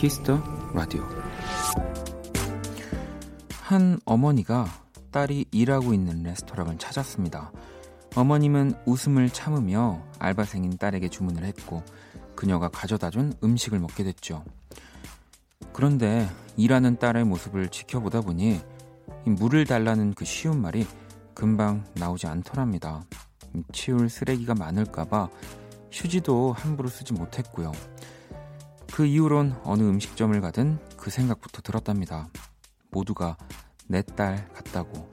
키스 더 라디오 한 어머니가 딸이 일하고 있는 레스토랑을 찾았습니다. 어머님은 웃음을 참으며 알바생인 딸에게 주문을 했고 그녀가 가져다 준 음식을 먹게 됐죠. 그런데 일하는 딸의 모습을 지켜보다 보니 물을 달라는 그 쉬운 말이 금방 나오지 않더랍니다. 치울 쓰레기가 많을까봐 휴지도 함부로 쓰지 못했고요. 그 이후론 어느 음식점을 가든 그 생각부터 들었답니다. 모두가 내 딸 같다고.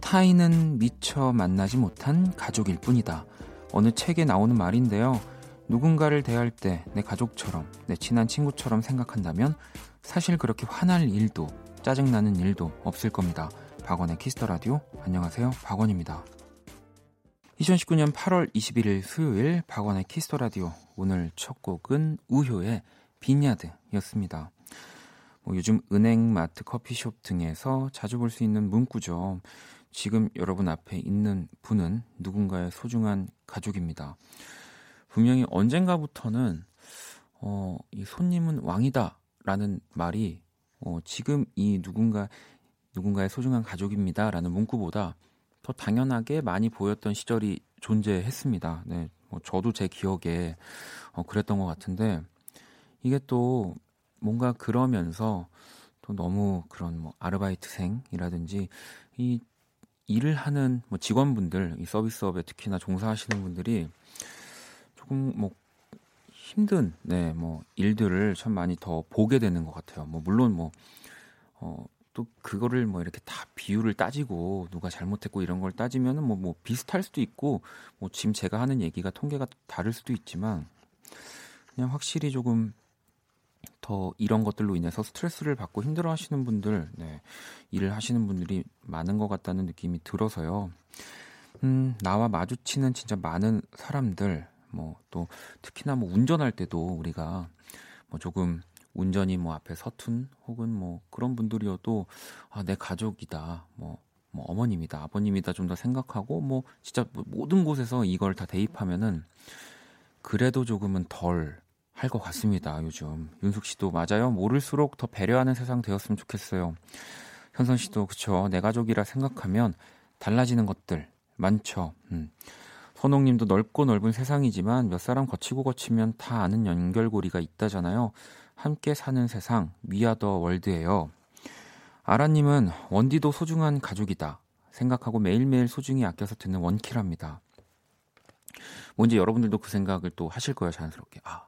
타인은 미처 만나지 못한 가족일 뿐이다. 어느 책에 나오는 말인데요. 누군가를 대할 때 내 가족처럼, 내 친한 친구처럼 생각한다면 사실 그렇게 화날 일도, 짜증나는 일도 없을 겁니다. 박원의 키스 더 라디오. 안녕하세요. 박원입니다. 2019년 8월 21일 수요일 박원의 키스 더 라디오. 오늘 첫 곡은 우효의 Vineyard였습니다. 뭐 요즘 은행, 마트, 커피숍 등에서 자주 볼 수 있는 문구죠. 지금 여러분 앞에 있는 분은 누군가의 소중한 가족입니다. 분명히 언젠가부터는 어, 이 손님은 왕이다라는 말이 어, 지금 이 누군가 누군가의 소중한 가족입니다라는 문구보다 더 당연하게 많이 보였던 시절이 존재했습니다. 네, 뭐 저도 제 기억에 어, 그랬던 것 같은데 이게 또 뭔가 그러면서 또 너무 그런 뭐 아르바이트생이라든지 이 일을 하는 뭐 직원분들, 이 서비스업에 특히나 종사하시는 분들이 조금 뭐 힘든 네 뭐 일들을 참 많이 더 보게 되는 것 같아요. 뭐 물론 뭐 어, 또 그거를 뭐 이렇게 다 비율을 따지고 누가 잘못했고 이런 걸 따지면은 뭐, 뭐 비슷할 수도 있고 뭐 지금 제가 하는 얘기가 통계가 다를 수도 있지만 그냥 확실히 조금 더 이런 것들로 인해서 스트레스를 받고 힘들어 하시는 분들, 네, 일을 하시는 분들이 많은 것 같다는 느낌이 들어서요. 음, 나와 마주치는 진짜 많은 사람들, 뭐 또 특히나 뭐 운전할 때도 우리가 뭐 조금 운전이 뭐 앞에 서툰 혹은 뭐 그런 분들이어도 아, 내 가족이다. 뭐, 뭐 어머님이다, 아버님이다 좀 더 생각하고 뭐 진짜 뭐 모든 곳에서 이걸 다 대입하면은 그래도 조금은 덜 할 것 같습니다. 요즘 윤숙 씨도 맞아요. 모를수록 더 배려하는 세상 되었으면 좋겠어요. 현선 씨도 그쵸. 내 가족이라 생각하면 달라지는 것들 많죠. 음. 선홍님도 넓고 넓은 세상이지만 몇 사람 거치고 거치면 다 아는 연결고리가 있다잖아요. 함께 사는 세상 위아더 월드예요. 아라님은 원디도 소중한 가족이다 생각하고 매일매일 소중히 아껴서 듣는 원키랍니다. 뭔지 여러분들도 그 생각을 또 하실 거예요 자연스럽게. 아,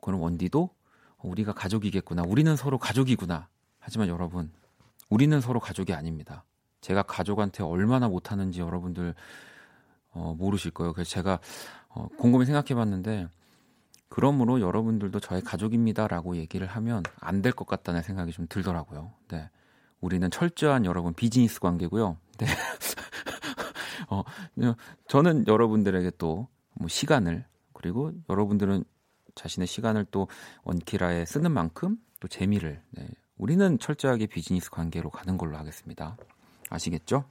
그럼 원디도 우리가 가족이겠구나. 우리는 서로 가족이구나. 하지만 여러분, 우리는 서로 가족이 아닙니다. 제가 가족한테 얼마나 못하는지 여러분들 어, 모르실 거예요. 그래서 제가 어, 곰곰이 생각해봤는데 그러므로 여러분들도 저의 가족입니다라고 얘기를 하면 안 될 것 같다는 생각이 좀 들더라고요. 네. 우리는 철저한 여러분 비즈니스 관계고요. 네. 어, 저는 여러분들에게 또 뭐 시간을 그리고 여러분들은 자신의 시간을 또 원키라에 쓰는 만큼 또 재미를 네. 우리는 철저하게 비즈니스 관계로 가는 걸로 하겠습니다. 아시겠죠?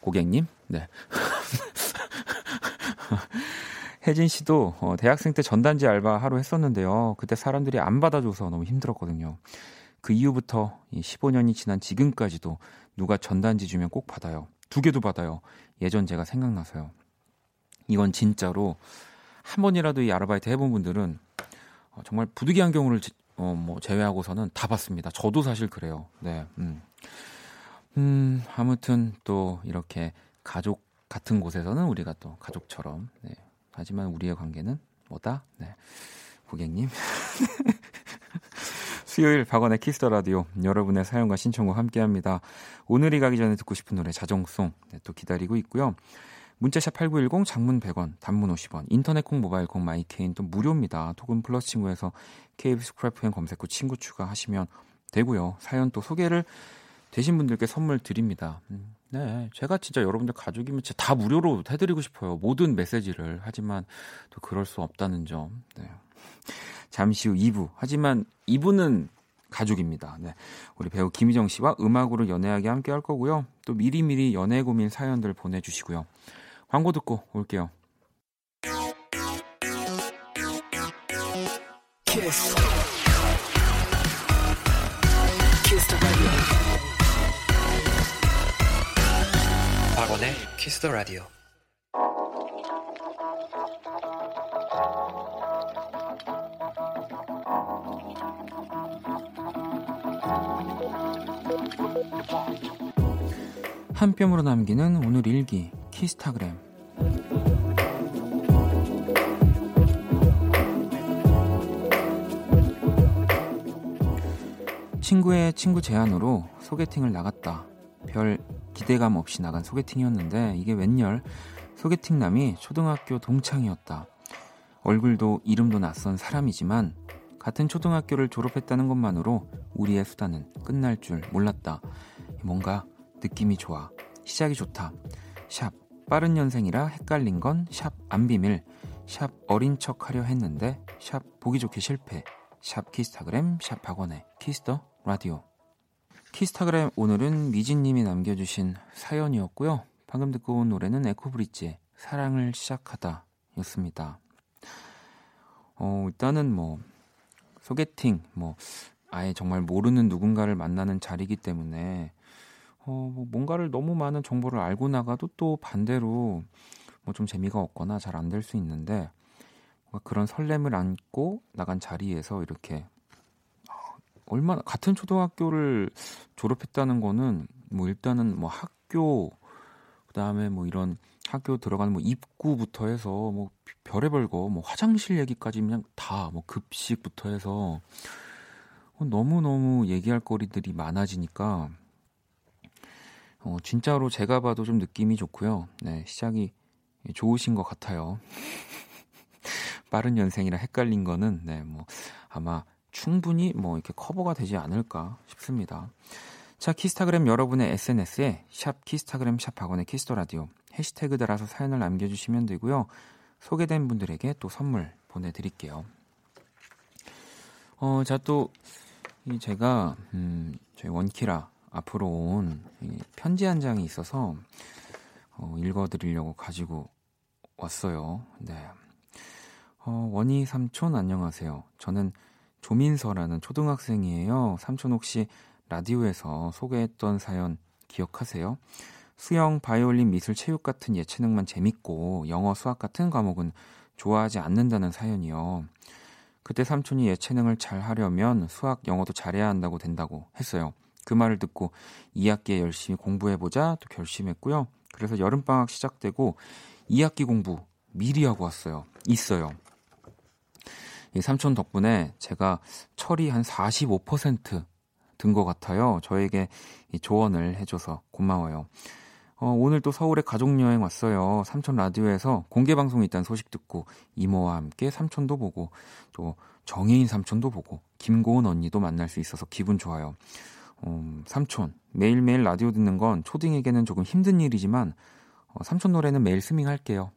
고객님? 네. 혜진 씨도 어, 대학생 때 전단지 알바 하루 했었는데요. 그때 사람들이 안 받아줘서 너무 힘들었거든요. 그 이후부터 15년이 지난 지금까지도 누가 전단지 주면 꼭 받아요. 두 개도 받아요. 예전 제가 생각나서요. 이건 진짜로 한 번이라도 이 아르바이트 해본 분들은 어, 정말 부득이한 경우를 어, 뭐 제외하고서는 다 받습니다. 저도 사실 그래요. 네. 음. 음, 아무튼 또 이렇게 가족 같은 곳에서는 우리가 또 가족처럼 네, 하지만 우리의 관계는 뭐다? 네. 고객님. 수요일 박원의 키스 더 라디오 여러분의 사연과 신청곡 함께합니다. 오늘이 가기 전에 듣고 싶은 노래 자정송 네, 또 기다리고 있고요. 문자샵 8910 장문 100원, 단문 50원, 인터넷 콩, 모바일 콩, my K는 또 무료입니다. 톡은 플러스 친구에서 KBS Cool FM 검색 후 친구 추가하시면 되고요. 사연 또 소개를 되신 분들께 선물 드립니다. 음, 네, 제가 진짜 여러분들 가족이면 진짜 다 무료로 해드리고 싶어요. 모든 메시지를. 하지만 또 그럴 수 없다는 점. 네. 잠시 후 2부. 하지만 2부는 가족입니다. 네. 우리 배우 김희정 씨와 음악으로 연애하기 함께 할 거고요. 또 미리미리 연애 고민 사연들 보내주시고요. 광고 듣고 올게요. 키스. 키스 박원의 키스 더 라디오. 한 뼘으로 남기는 오늘 일기 키스타그램 친구의 친구 제안으로 소개팅을 나갔다. 별 기대감 없이 나간 소개팅이었는데 이게 웬열 소개팅남이 초등학교 동창이었다. 얼굴도 이름도 낯선 사람이지만 같은 초등학교를 졸업했다는 것만으로 우리의 수다는 끝날 줄 몰랐다. 뭔가 느낌이 좋아. 시작이 좋다. 샵 빠른 년생이라 헷갈린 건 샵 안 비밀. 샵 어린 척 하려 했는데 샵 보기 좋게 실패. 샵 키스타그램 샵 박원의 키스 더 라디오. 키스타그램 오늘은 미진님이 남겨주신 사연이었고요. 방금 듣고 온 노래는 에코브릿지의 사랑을 시작하다 였습니다. 어, 일단은 뭐, 소개팅, 뭐, 아예 정말 모르는 누군가를 만나는 자리이기 때문에 어, 뭐 뭔가를 너무 많은 정보를 알고 나가도 또 반대로 뭐 좀 재미가 없거나 잘 안 될 수 있는데 그런 설렘을 안고 나간 자리에서 이렇게 어, 얼마나 같은 초등학교를 졸업했다는 거는 뭐 일단은 뭐 학교 그다음에 뭐 이런 학교 들어가는 뭐 입구부터 해서 뭐 별의별 거 뭐 화장실 얘기까지 그냥 다 뭐 급식부터 해서 너무너무 얘기할 거리들이 많아지니까 어, 진짜로 제가 봐도 좀 느낌이 좋고요. 네, 시작이 좋으신 것 같아요. 빠른 연생이라 헷갈린 거는 네, 뭐 아마 충분히 뭐 이렇게 커버가 되지 않을까 싶습니다. 자, 키스타그램 여러분의 SNS에 샵 키스타그램 샵 박원의 키스 더 라디오 해시태그 달아서 사연을 남겨주시면 되고요. 소개된 분들에게 또 선물 보내드릴게요. 어, 자, 또, 이 제가, 음, 저희 원키라 앞으로 온 편지 한 장이 있어서 어, 읽어드리려고 가지고 왔어요. 네. 어, 원이 삼촌 안녕하세요. 저는 조민서라는 초등학생이에요. 삼촌 혹시 라디오에서 소개했던 사연 기억하세요? 수영, 바이올린, 미술, 체육 같은 예체능만 재밌고 영어, 수학 같은 과목은 좋아하지 않는다는 사연이요. 그때 삼촌이 예체능을 잘 하려면 수학, 영어도 잘해야 한다고 된다고 했어요. 그 말을 듣고 2학기에 열심히 공부해보자 또 결심했고요. 그래서 여름방학 시작되고 2학기 공부 미리 하고 왔어요. 있어요. 이 삼촌 덕분에 제가 철이 한 45%든 것 같아요. 저에게 이 조언을 해줘서 고마워요. 어, 오늘 또 서울에 가족여행 왔어요. 삼촌 라디오에서 공개방송이 있다는 소식 듣고 이모와 함께 삼촌도 보고 또 정혜인 삼촌도 보고 김고은 언니도 만날 수 있어서 기분 좋아요. 음, 삼촌 매일매일 라디오 듣는 건 초딩에게는 조금 힘든 일이지만 어, 삼촌 노래는 매일 스밍할게요.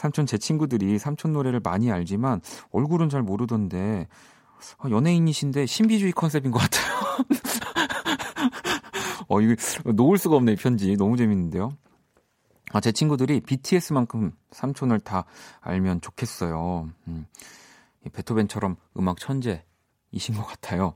삼촌 제 친구들이 삼촌 노래를 많이 알지만 얼굴은 잘 모르던데 어, 연예인이신데 신비주의 컨셉인 것 같아요. 어 이거 놓을 수가 없네 이 편지 너무 재밌는데요. 아, 제 친구들이 BTS만큼 삼촌을 다 알면 좋겠어요. 음, 베토벤처럼 음악 천재 이신 것 같아요.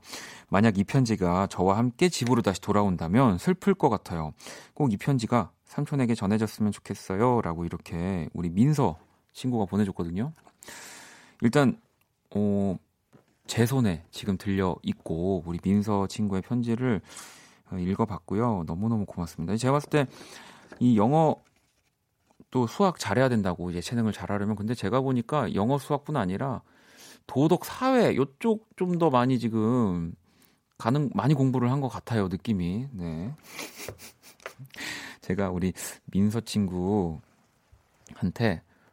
만약 이 편지가 저와 함께 집으로 다시 돌아온다면 슬플 것 같아요. 꼭 이 편지가 삼촌에게 전해졌으면 좋겠어요. 라고 이렇게 우리 민서 친구가 보내줬거든요. 일단, 어, 제 손에 지금 들려 있고, 우리 민서 친구의 편지를 어, 읽어봤고요. 너무너무 고맙습니다. 제가 봤을 때 이 영어 또 수학 잘해야 된다고 이제 재능을 잘하려면 근데 제가 보니까 영어 수학뿐 아니라 도덕 사회 요쪽 좀 더 많이 지금 가능 많이 공부를 한 것 같아요 느낌이 네 제가 우리 민서 친구한테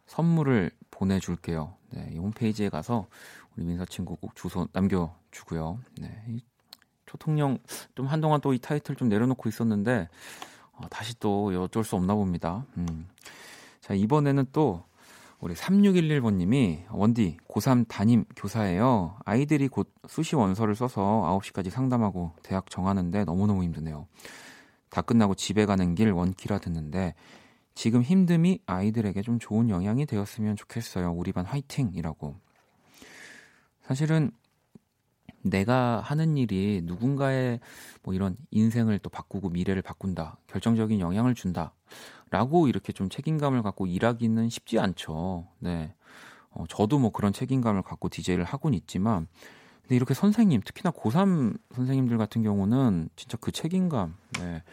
선물을 보내줄게요 네, 이 홈페이지에 가서 우리 민서 친구 꼭 주소 남겨주고요 네, 이 초통령 좀 한동안 또 이 타이틀 좀 내려놓고 있었는데 어, 다시 또 어쩔 수 없나 봅니다 음. 자 이번에는 또 우리 3611번님이 원디 고3 담임 교사예요. 아이들이 곧 수시 원서를 써서 9시까지 상담하고 대학 정하는데 너무너무 힘드네요. 다 끝나고 집에 가는 길 원키라 듣는데 지금 힘듦이 아이들에게 좀 좋은 영향이 되었으면 좋겠어요. 우리 반 화이팅이라고. 사실은 내가 하는 일이 누군가의 뭐 이런 인생을 또 바꾸고 미래를 바꾼다, 결정적인 영향을 준다, 라고 이렇게 좀 책임감을 갖고 일하기는 쉽지 않죠. 네. 어, 저도 뭐 그런 책임감을 갖고 DJ를 하곤 있지만, 근데 이렇게 선생님, 특히나 고3 선생님들 같은 경우는 진짜 그 책임감, 네.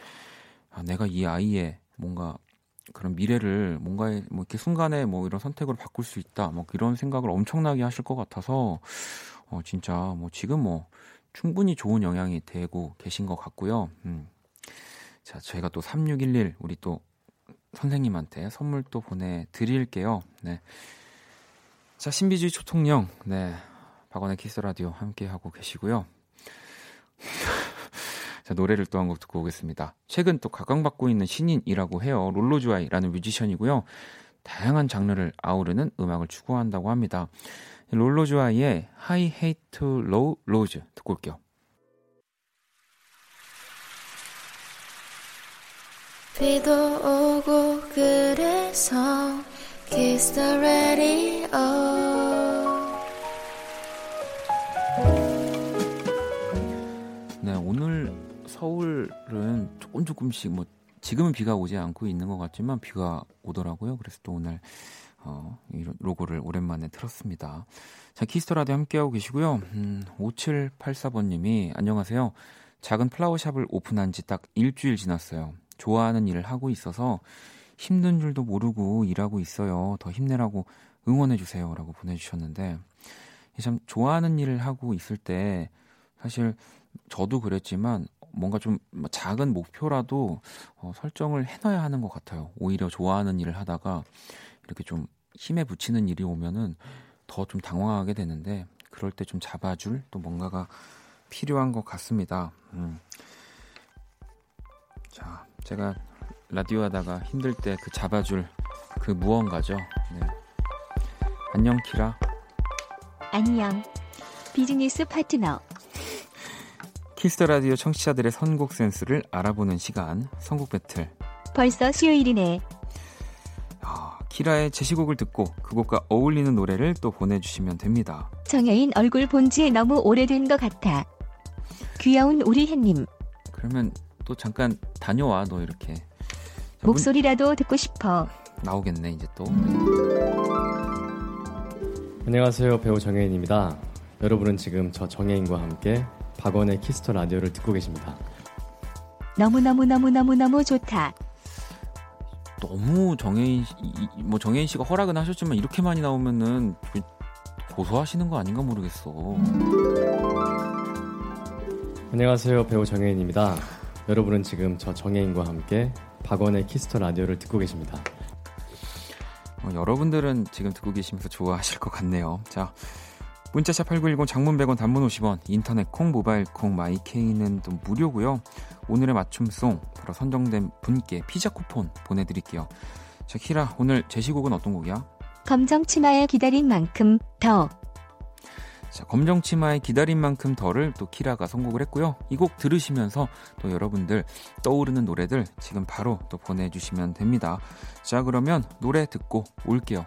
아, 내가 이 아이의 뭔가 그런 미래를 뭔가에 뭐 이렇게 순간에 뭐 이런 선택으로 바꿀 수 있다, 뭐 이런 생각을 엄청나게 하실 것 같아서, 어, 진짜 뭐 지금 뭐 충분히 좋은 영향이 되고 계신 것 같고요. 음. 자, 저희가 또 3611 우리 또 선생님한테 선물 또 보내드릴게요. 네. 자, 신비주의 초통령. 네. 박원의 키스 더 라디오 함께 하고 계시고요. 자, 노래를 또 한 곡 듣고 오겠습니다. 최근 또 각광받고 있는 신인이라고 해요. Lolo Zouaï라는 뮤지션이고요. 다양한 장르를 아우르는 음악을 추구한다고 합니다. High Highs to Low Lows 듣고 올게요. 비도 오고 그래서 Kiss the 서울은 조금 조금씩 뭐 지금은 비가 오지 않고 있는 것 같지만 비가 오더라고요 그래서 또 오늘 어, 이 로고를 오랜만에 틀었습니다. 자, 키스터라디오 함께하고 계시고요. 음, 5784번님이 안녕하세요. 작은 플라워샵을 오픈한 지 딱 일주일 지났어요. 좋아하는 일을 하고 있어서 힘든 줄도 모르고 일하고 있어요. 더 힘내라고 응원해주세요. 라고 보내주셨는데, 참 좋아하는 일을 하고 있을 때 사실 저도 그랬지만 뭔가 좀 작은 목표라도 어, 설정을 해놔야 하는 것 같아요. 오히려 좋아하는 일을 하다가 이렇게 좀 힘에 붙이는 일이 오면은 더 좀 당황하게 되는데 그럴 때 좀 잡아줄 또 뭔가가 필요한 것 같습니다. 음. 자, 제가 라디오 하다가 힘들 때 그 잡아줄 그 무언가죠. 네. 안녕 키라. 안녕. 비즈니스 파트너. Kiss the Radio 청취자들의 선곡 센스를 알아보는 시간 선곡 배틀. 벌써 수요일이네. 키라의 제시곡을 듣고 그 곡과 어울리는 노래를 또 보내주시면 됩니다. 정해인 얼굴 본지 너무 오래된 것 같아. 귀여운 우리 햇님. 그러면 또 잠깐 다녀와 너 이렇게. 목소리라도 문... 듣고 싶어. 나오겠네 이제 또. 안녕하세요 배우 정해인입니다. 여러분은 지금 저 정해인과 함께 박원의 Kiss the Radio를 듣고 계십니다. 너무너무너무너무너무 좋다. 너무 정해인 뭐 정해인 씨가 허락은 하셨지만 이렇게 많이 나오면은 고소하시는 거 아닌가 모르겠어. 안녕하세요 배우 정해인입니다. 여러분은 지금 저 정해인과 함께 박원의 Kiss the Radio를 듣고 계십니다. 어, 여러분들은 지금 듣고 계시면서 좋아하실 것 같네요. 자, 문자샵 8910 장문 100원 단문 50원 인터넷 콩 모바일 콩 my K는 또 무료고요. 오늘의 맞춤송 바로 선정된 분께 피자 쿠폰 보내드릴게요. 자 키라 오늘 제시곡은 어떤 곡이야? 검정 치마에 기다린 만큼 더. 자 검정 치마에 기다린 만큼 더를 또 키라가 선곡을 했고요. 이 곡 들으시면서 또 여러분들 떠오르는 노래들 지금 바로 또 보내주시면 됩니다. 자 그러면 노래 듣고 올게요.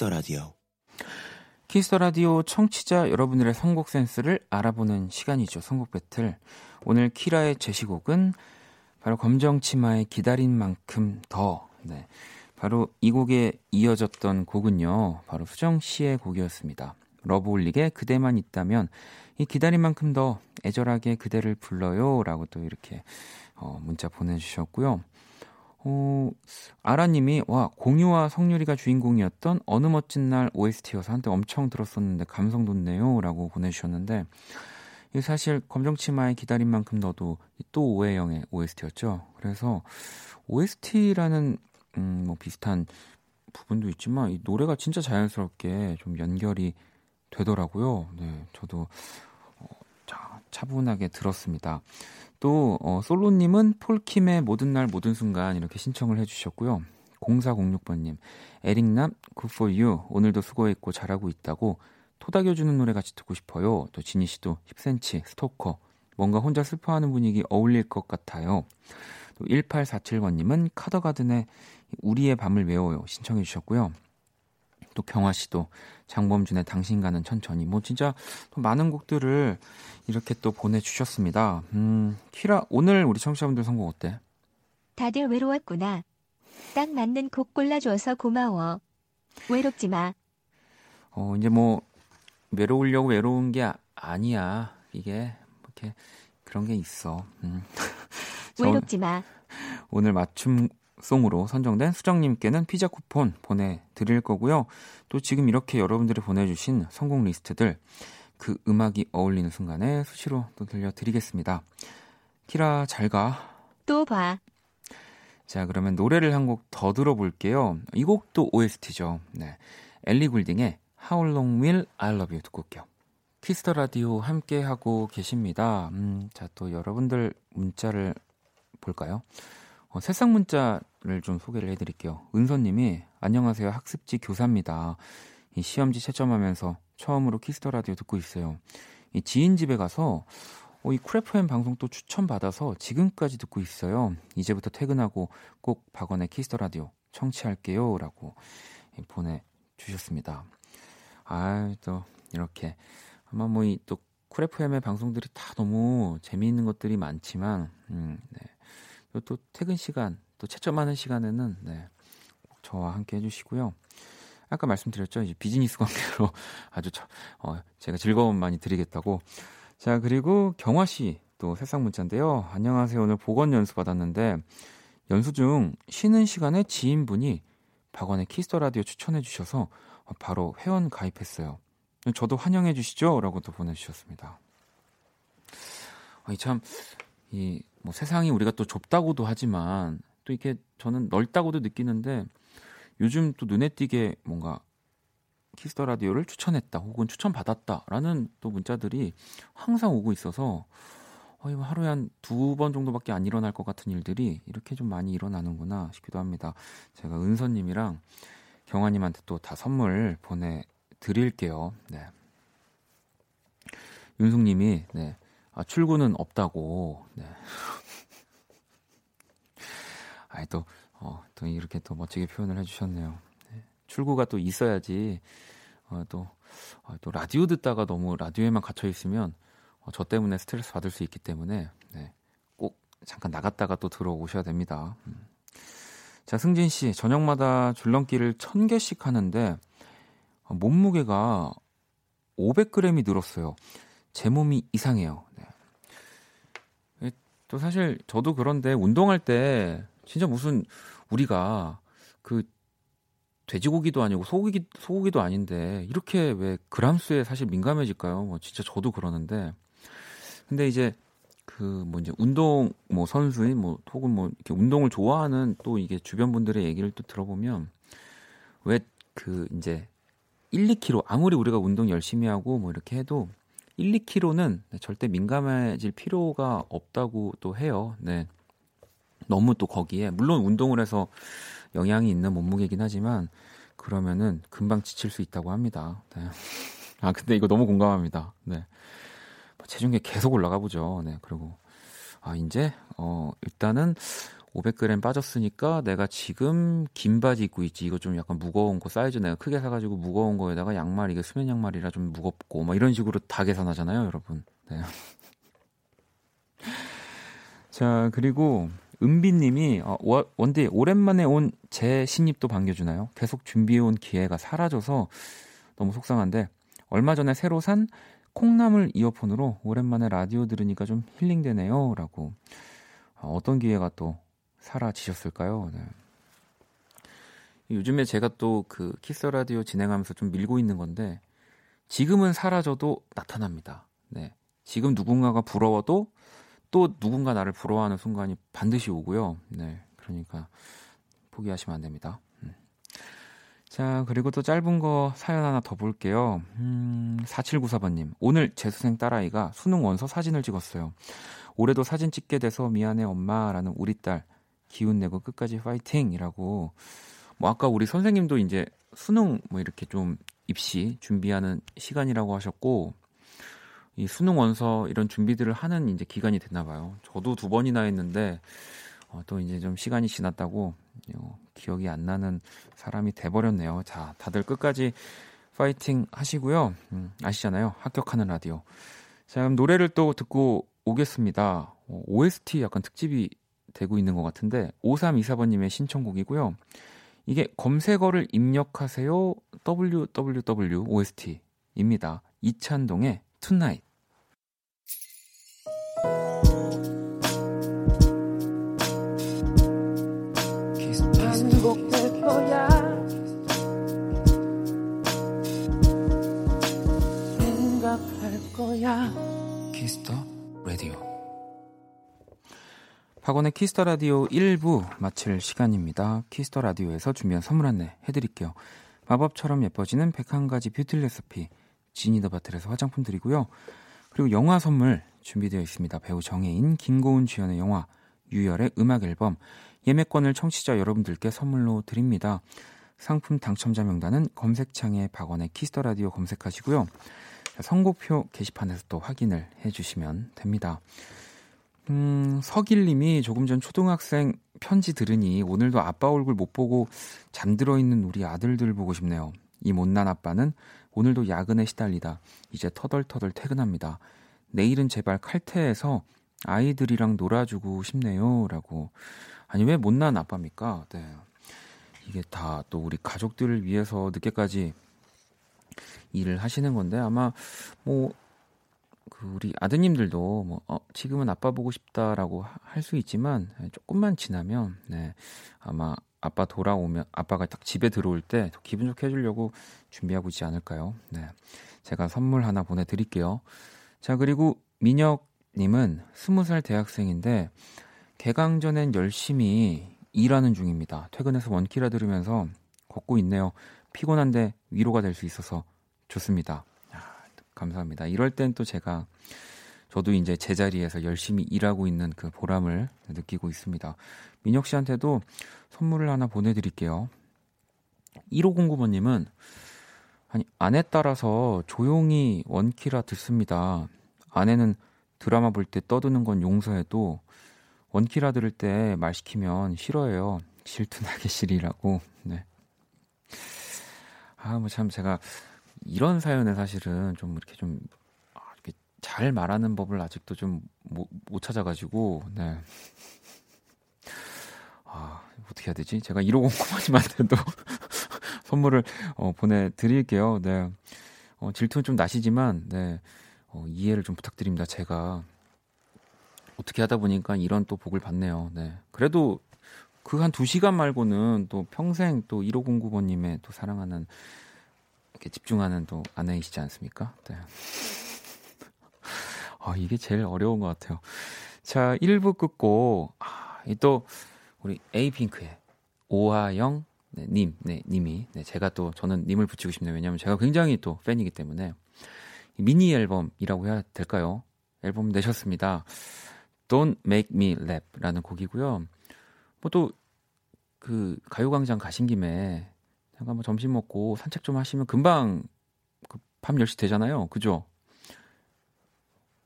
Kiss the Radio. Kiss the Radio 청취자 여러분들의 선곡 센스를 알아보는 시간이죠. 선곡 배틀. 오늘 키라의 제시곡은 바로 검정 치마의 기다린 만큼 더. 네. 바로 이 곡에 이어졌던 곡은요. 바로 수정 씨의 곡이었습니다. 러브홀릭의 그대만 있다면 이 기다린 만큼 더 애절하게 그대를 불러요라고 또 이렇게 어, 문자 보내주셨고요. 어, 아라님이, 와, 공유와 성유리가 주인공이었던 어느 멋진 날 OST여서 한때 엄청 들었었는데 감성 돋네요. 라고 보내주셨는데, 이 사실 검정치마의 기다린 만큼 너도 또 오해영의 OST였죠. 그래서 OST라는, 음, 뭐 비슷한 부분도 있지만, 이 노래가 진짜 자연스럽게 좀 연결이 되더라고요. 네, 저도, 어, 자, 차분하게 들었습니다. 또 어, 솔로님은 폴킴의 모든 날 모든 순간 이렇게 신청을 해주셨고요. 0406번님 에릭남 Good for you 오늘도 수고했고 잘하고 있다고 토닥여주는 노래 같이 듣고 싶어요. 또 지니 씨도 10cm 스토커 뭔가 혼자 슬퍼하는 분위기 어울릴 것 같아요. 또 1847번님은 카더가든의 우리의 밤을 외워요 신청해 주셨고요. 또 경화 씨도 장범준의 당신과는 천천히 뭐 진짜 또 많은 곡들을 이렇게 또 보내주셨습니다. 음, 키라 오늘 우리 청취자분들 선곡 어때? 다들 외로웠구나. 딱 맞는 곡 골라줘서 고마워. 외롭지 마. 어 이제 뭐 외로우려고 외로운 게 아, 니야 이게 이렇게 그런 게 있어. 음. 외롭지 마. 오늘 맞춤 송으로 선정된 수정님께는 피자 쿠폰 보내드릴 거고요. 또 지금 이렇게 여러분들이 보내주신 선곡 리스트들 그 음악이 어울리는 순간에 수시로 또 들려드리겠습니다. 키라 잘 가. 또 봐. 자 그러면 노래를 한 곡 더 들어볼게요. 이 곡도 OST죠. 네. Ellie Goulding의 How Long Will I Love You 듣고 올게요. Kiss the Radio 함께 하고 계십니다. 음, 자, 또 여러분들 문자를 볼까요? 어, 새싹 문자를 좀 소개를 해드릴게요. 은서님이 안녕하세요 학습지 교사입니다. 이 시험지 채점하면서 처음으로 Kiss the Radio 듣고 있어요. 이 지인 집에 가서 어, 이 Cool FM 방송 또 추천 받아서 지금까지 듣고 있어요. 이제부터 퇴근하고 꼭 박원의 Kiss the Radio 청취할게요 라고 보내주셨습니다. 아 또 이렇게 아마 뭐 이또 Cool FM의 방송들이 다 너무 재미있는 것들이 많지만 음, 네. 또 퇴근 시간, 또 채점하는 시간에는 네, 저와 함께 해주시고요. 아까 말씀드렸죠. 이제 비즈니스 관계로 아주 저, 어, 제가 즐거움 많이 드리겠다고. 자, 그리고 경화 씨 또 새싹 문자인데요. 안녕하세요. 오늘 보건 연수 받았는데 연수 중 쉬는 시간에 지인분이 박원의 Kiss the Radio 추천해 주셔서 바로 회원 가입했어요. 저도 환영해 주시죠? 라고 또 보내주셨습니다. 아, 참, 이, 뭐 세상이 우리가 또 좁다고도 하지만 또 이렇게 저는 넓다고도 느끼는데 요즘 또 눈에 띄게 뭔가 Kiss the Radio를 추천했다 혹은 추천받았다라는 또 문자들이 항상 오고 있어서 어, 이거 하루에 한 두 번 정도밖에 안 일어날 것 같은 일들이 이렇게 좀 많이 일어나는구나 싶기도 합니다. 제가 은서님이랑 경아님한테 또 다 선물 보내드릴게요. 네. 윤숙님이 네. 아, 출구는 없다고. 네. 아이 또, 어, 또 이렇게 또 멋지게 표현을 해주셨네요. 네. 출구가 또 있어야지. 어, 또, 어, 또 라디오 듣다가 너무 라디오에만 갇혀 있으면 어, 저 때문에 스트레스 받을 수 있기 때문에 네. 꼭 잠깐 나갔다가 또 들어오셔야 됩니다. 음. 자, 승진 씨, 저녁마다 줄넘기를 1000개씩 하는데 어, 몸무게가 500g이 늘었어요. 제 몸이 이상해요. 네. 또 사실 저도 그런데 운동할 때 진짜 무슨 우리가 그 돼지고기도 아니고 소고기 소고기도 아닌데 이렇게 왜 그람수에 사실 민감해질까요? 뭐 진짜 저도 그러는데 근데 이제 그 뭐 이제 운동 뭐 선수인 뭐 혹은 뭐 이렇게 운동을 좋아하는 또 이게 주변 분들의 얘기를 또 들어보면 왜 그 이제 1, 2kg 아무리 우리가 운동 열심히 하고 뭐 이렇게 해도 1, 2kg는 절대 민감해질 필요가 없다고 또 해요. 네. 너무 또 거기에 물론 운동을 해서 영향이 있는 몸무게긴 하지만 그러면은 금방 지칠 수 있다고 합니다. 네. 아 근데 이거 너무 공감합니다. 네. 체중계 계속 올라가 보죠. 네. 그리고 아 이제 어 일단은 500g 빠졌으니까 내가 지금 긴 바지 입고 있지. 이거 좀 약간 무거운 거 사이즈 내가 크게 사가지고 무거운 거에다가 양말 이게 수면 양말이라 좀 무겁고 막 이런 식으로 다 계산하잖아요, 여러분. 네. 자 그리고 은비님이 어, 원디 오랜만에 온 제 신입도 반겨주나요? 계속 준비해온 기회가 사라져서 너무 속상한데 얼마 전에 새로 산 콩나물 이어폰으로 오랜만에 라디오 들으니까 좀 힐링되네요라고 어, 어떤 기회가 또 사라지셨을까요? 네. 요즘에 제가 또 그 키스 라디오 진행하면서 좀 밀고 있는 건데 지금은 사라져도 나타납니다. 네. 지금 누군가가 부러워도 또 누군가 나를 부러워하는 순간이 반드시 오고요. 네. 그러니까 포기하시면 안 됩니다. 음. 자, 그리고 또 짧은 거 사연 하나 더 볼게요. 음, 4794번님. 오늘 재수생 딸아이가 수능 원서 사진을 찍었어요. 올해도 사진 찍게 돼서 미안해 엄마라는 우리 딸 기운 내고 끝까지 파이팅이라고 뭐 아까 우리 선생님도 이제 수능 뭐 이렇게 좀 입시 준비하는 시간이라고 하셨고 이 수능 원서 이런 준비들을 하는 이제 기간이 됐나 봐요. 저도 두 번이나 했는데 어, 또 이제 좀 시간이 지났다고 어, 기억이 안 나는 사람이 돼버렸네요. 자, 다들 끝까지 파이팅 하시고요. 음, 아시잖아요. 합격하는 라디오. 자, 그럼 노래를 또 듣고 오겠습니다. 어, OST 약간 특집이 되고 있는 것 같은데 5324번님의 신청곡이고요. 이게 검색어를 입력하세요. www OST입니다. 이찬동의 Tonight. 반복될 거야. 생각할 거야. Kiss the Radio. 박원의 Kiss the Radio 1부 마칠 시간입니다. Kiss the Radio에서 준비한 선물 안내 해드릴게요. 마법처럼 예뻐지는 101가지 뷰티 레시피 Genie the Bottle에서 화장품 드리고요. 그리고 영화 선물 준비되어 있습니다. 배우 정해인, 김고은 주연의 영화 유열의 음악 앨범 예매권을 청취자 여러분들께 선물로 드립니다. 상품 당첨자 명단은 검색창에 박원의 Kiss the Radio 검색하시고요. 선곡표 게시판에서 또 확인을 해주시면 됩니다. 음, 서길님이 조금 전 초등학생 편지 들으니 오늘도 아빠 얼굴 못 보고 잠들어 있는 우리 아들들 보고 싶네요. 이 못난 아빠는 오늘도 야근에 시달리다 이제 터덜터덜 퇴근합니다. 내일은 제발 칼퇴해서 아이들이랑 놀아주고 싶네요. 라고. 아니, 왜 못난 아빠입니까? 네. 이게 다 또 우리 가족들을 위해서 늦게까지 일을 하시는 건데 아마 뭐 그 우리 아드님들도 뭐 어, 지금은 아빠 보고 싶다라고 할 수 있지만 예, 조금만 지나면 네 아마 아빠 돌아오면 아빠가 딱 집에 들어올 때 기분 좋게 해주려고 준비하고 있지 않을까요? 네 제가 선물 하나 보내드릴게요. 자 그리고 민혁님은 스무 살 대학생인데 개강 전엔 열심히 일하는 중입니다. 퇴근해서 원키라 들으면서 걷고 있네요. 피곤한데 위로가 될 수 있어서 좋습니다. 감사합니다. 이럴 땐 또 제가 저도 이제 제자리에서 열심히 일하고 있는 그 보람을 느끼고 있습니다. 민혁 씨한테도 선물을 하나 보내드릴게요. 1509번님은 아니 아내 따라서 조용히 원키라 듣습니다. 아내는 드라마 볼 때 떠드는 건 용서해도 원키라 들을 때 말 시키면 싫어해요. 질투나게 싫이라고. 네. 아, 뭐 참 제가 이런 사연은 사실은 좀 이렇게 좀 아, 이렇게 잘 말하는 법을 아직도 좀못 찾아가지고 네. 아 어떻게 해야 되지? 제가 1509번님한테도 선물을 어, 보내드릴게요. 네. 어, 질투는 좀 나시지만 네. 어, 이해를 좀 부탁드립니다. 제가 어떻게 하다 보니까 이런 또 복을 받네요. 네. 그래도 그한두 시간 말고는 또 평생 또 1509번님의 또 사랑하는 이렇게 집중하는 또 아내이시지 않습니까? 네. 아, 이게 제일 어려운 것 같아요. 자, 1부 끝고, 아, 또, 우리 에이핑크의 오하영 네, 님, 네, 님이, 네, 제가 또, 저는 님을 붙이고 싶네요. 왜냐면 제가 굉장히 또 팬이기 때문에, 미니 앨범이라고 해야 될까요? 앨범 내셨습니다. Don't Make Me Laugh 라는 곡이고요. 뭐 또, 그, 가요광장 가신 김에, 잠깐 뭐 점심 먹고 산책 좀 하시면 금방 그밤 10시 되잖아요. 그죠?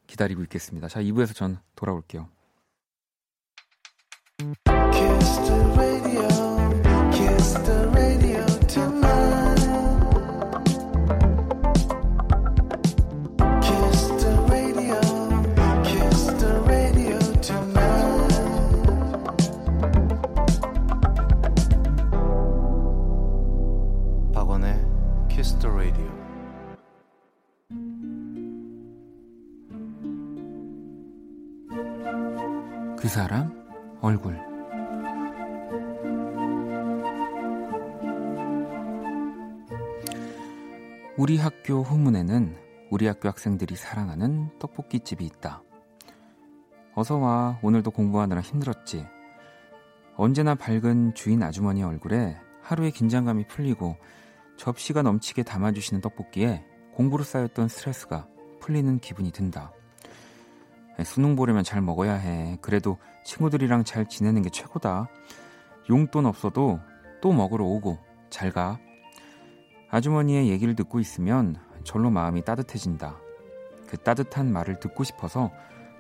기다리고 있겠습니다. 자, 2부에서 전 돌아올게요. 사람 얼굴 우리 학교 후문에는 우리 학교 학생들이 사랑하는 떡볶이집이 있다. 어서 와. 오늘도 공부하느라 힘들었지. 언제나 밝은 주인 아주머니 얼굴에 하루의 긴장감이 풀리고 접시가 넘치게 담아주시는 떡볶이에 공부로 쌓였던 스트레스가 풀리는 기분이 든다. 수능 보려면 잘 먹어야 해. 그래도 친구들이랑 잘 지내는 게 최고다. 용돈 없어도 또 먹으러 오고 잘 가. 아주머니의 얘기를 듣고 있으면 절로 마음이 따뜻해진다. 그 따뜻한 말을 듣고 싶어서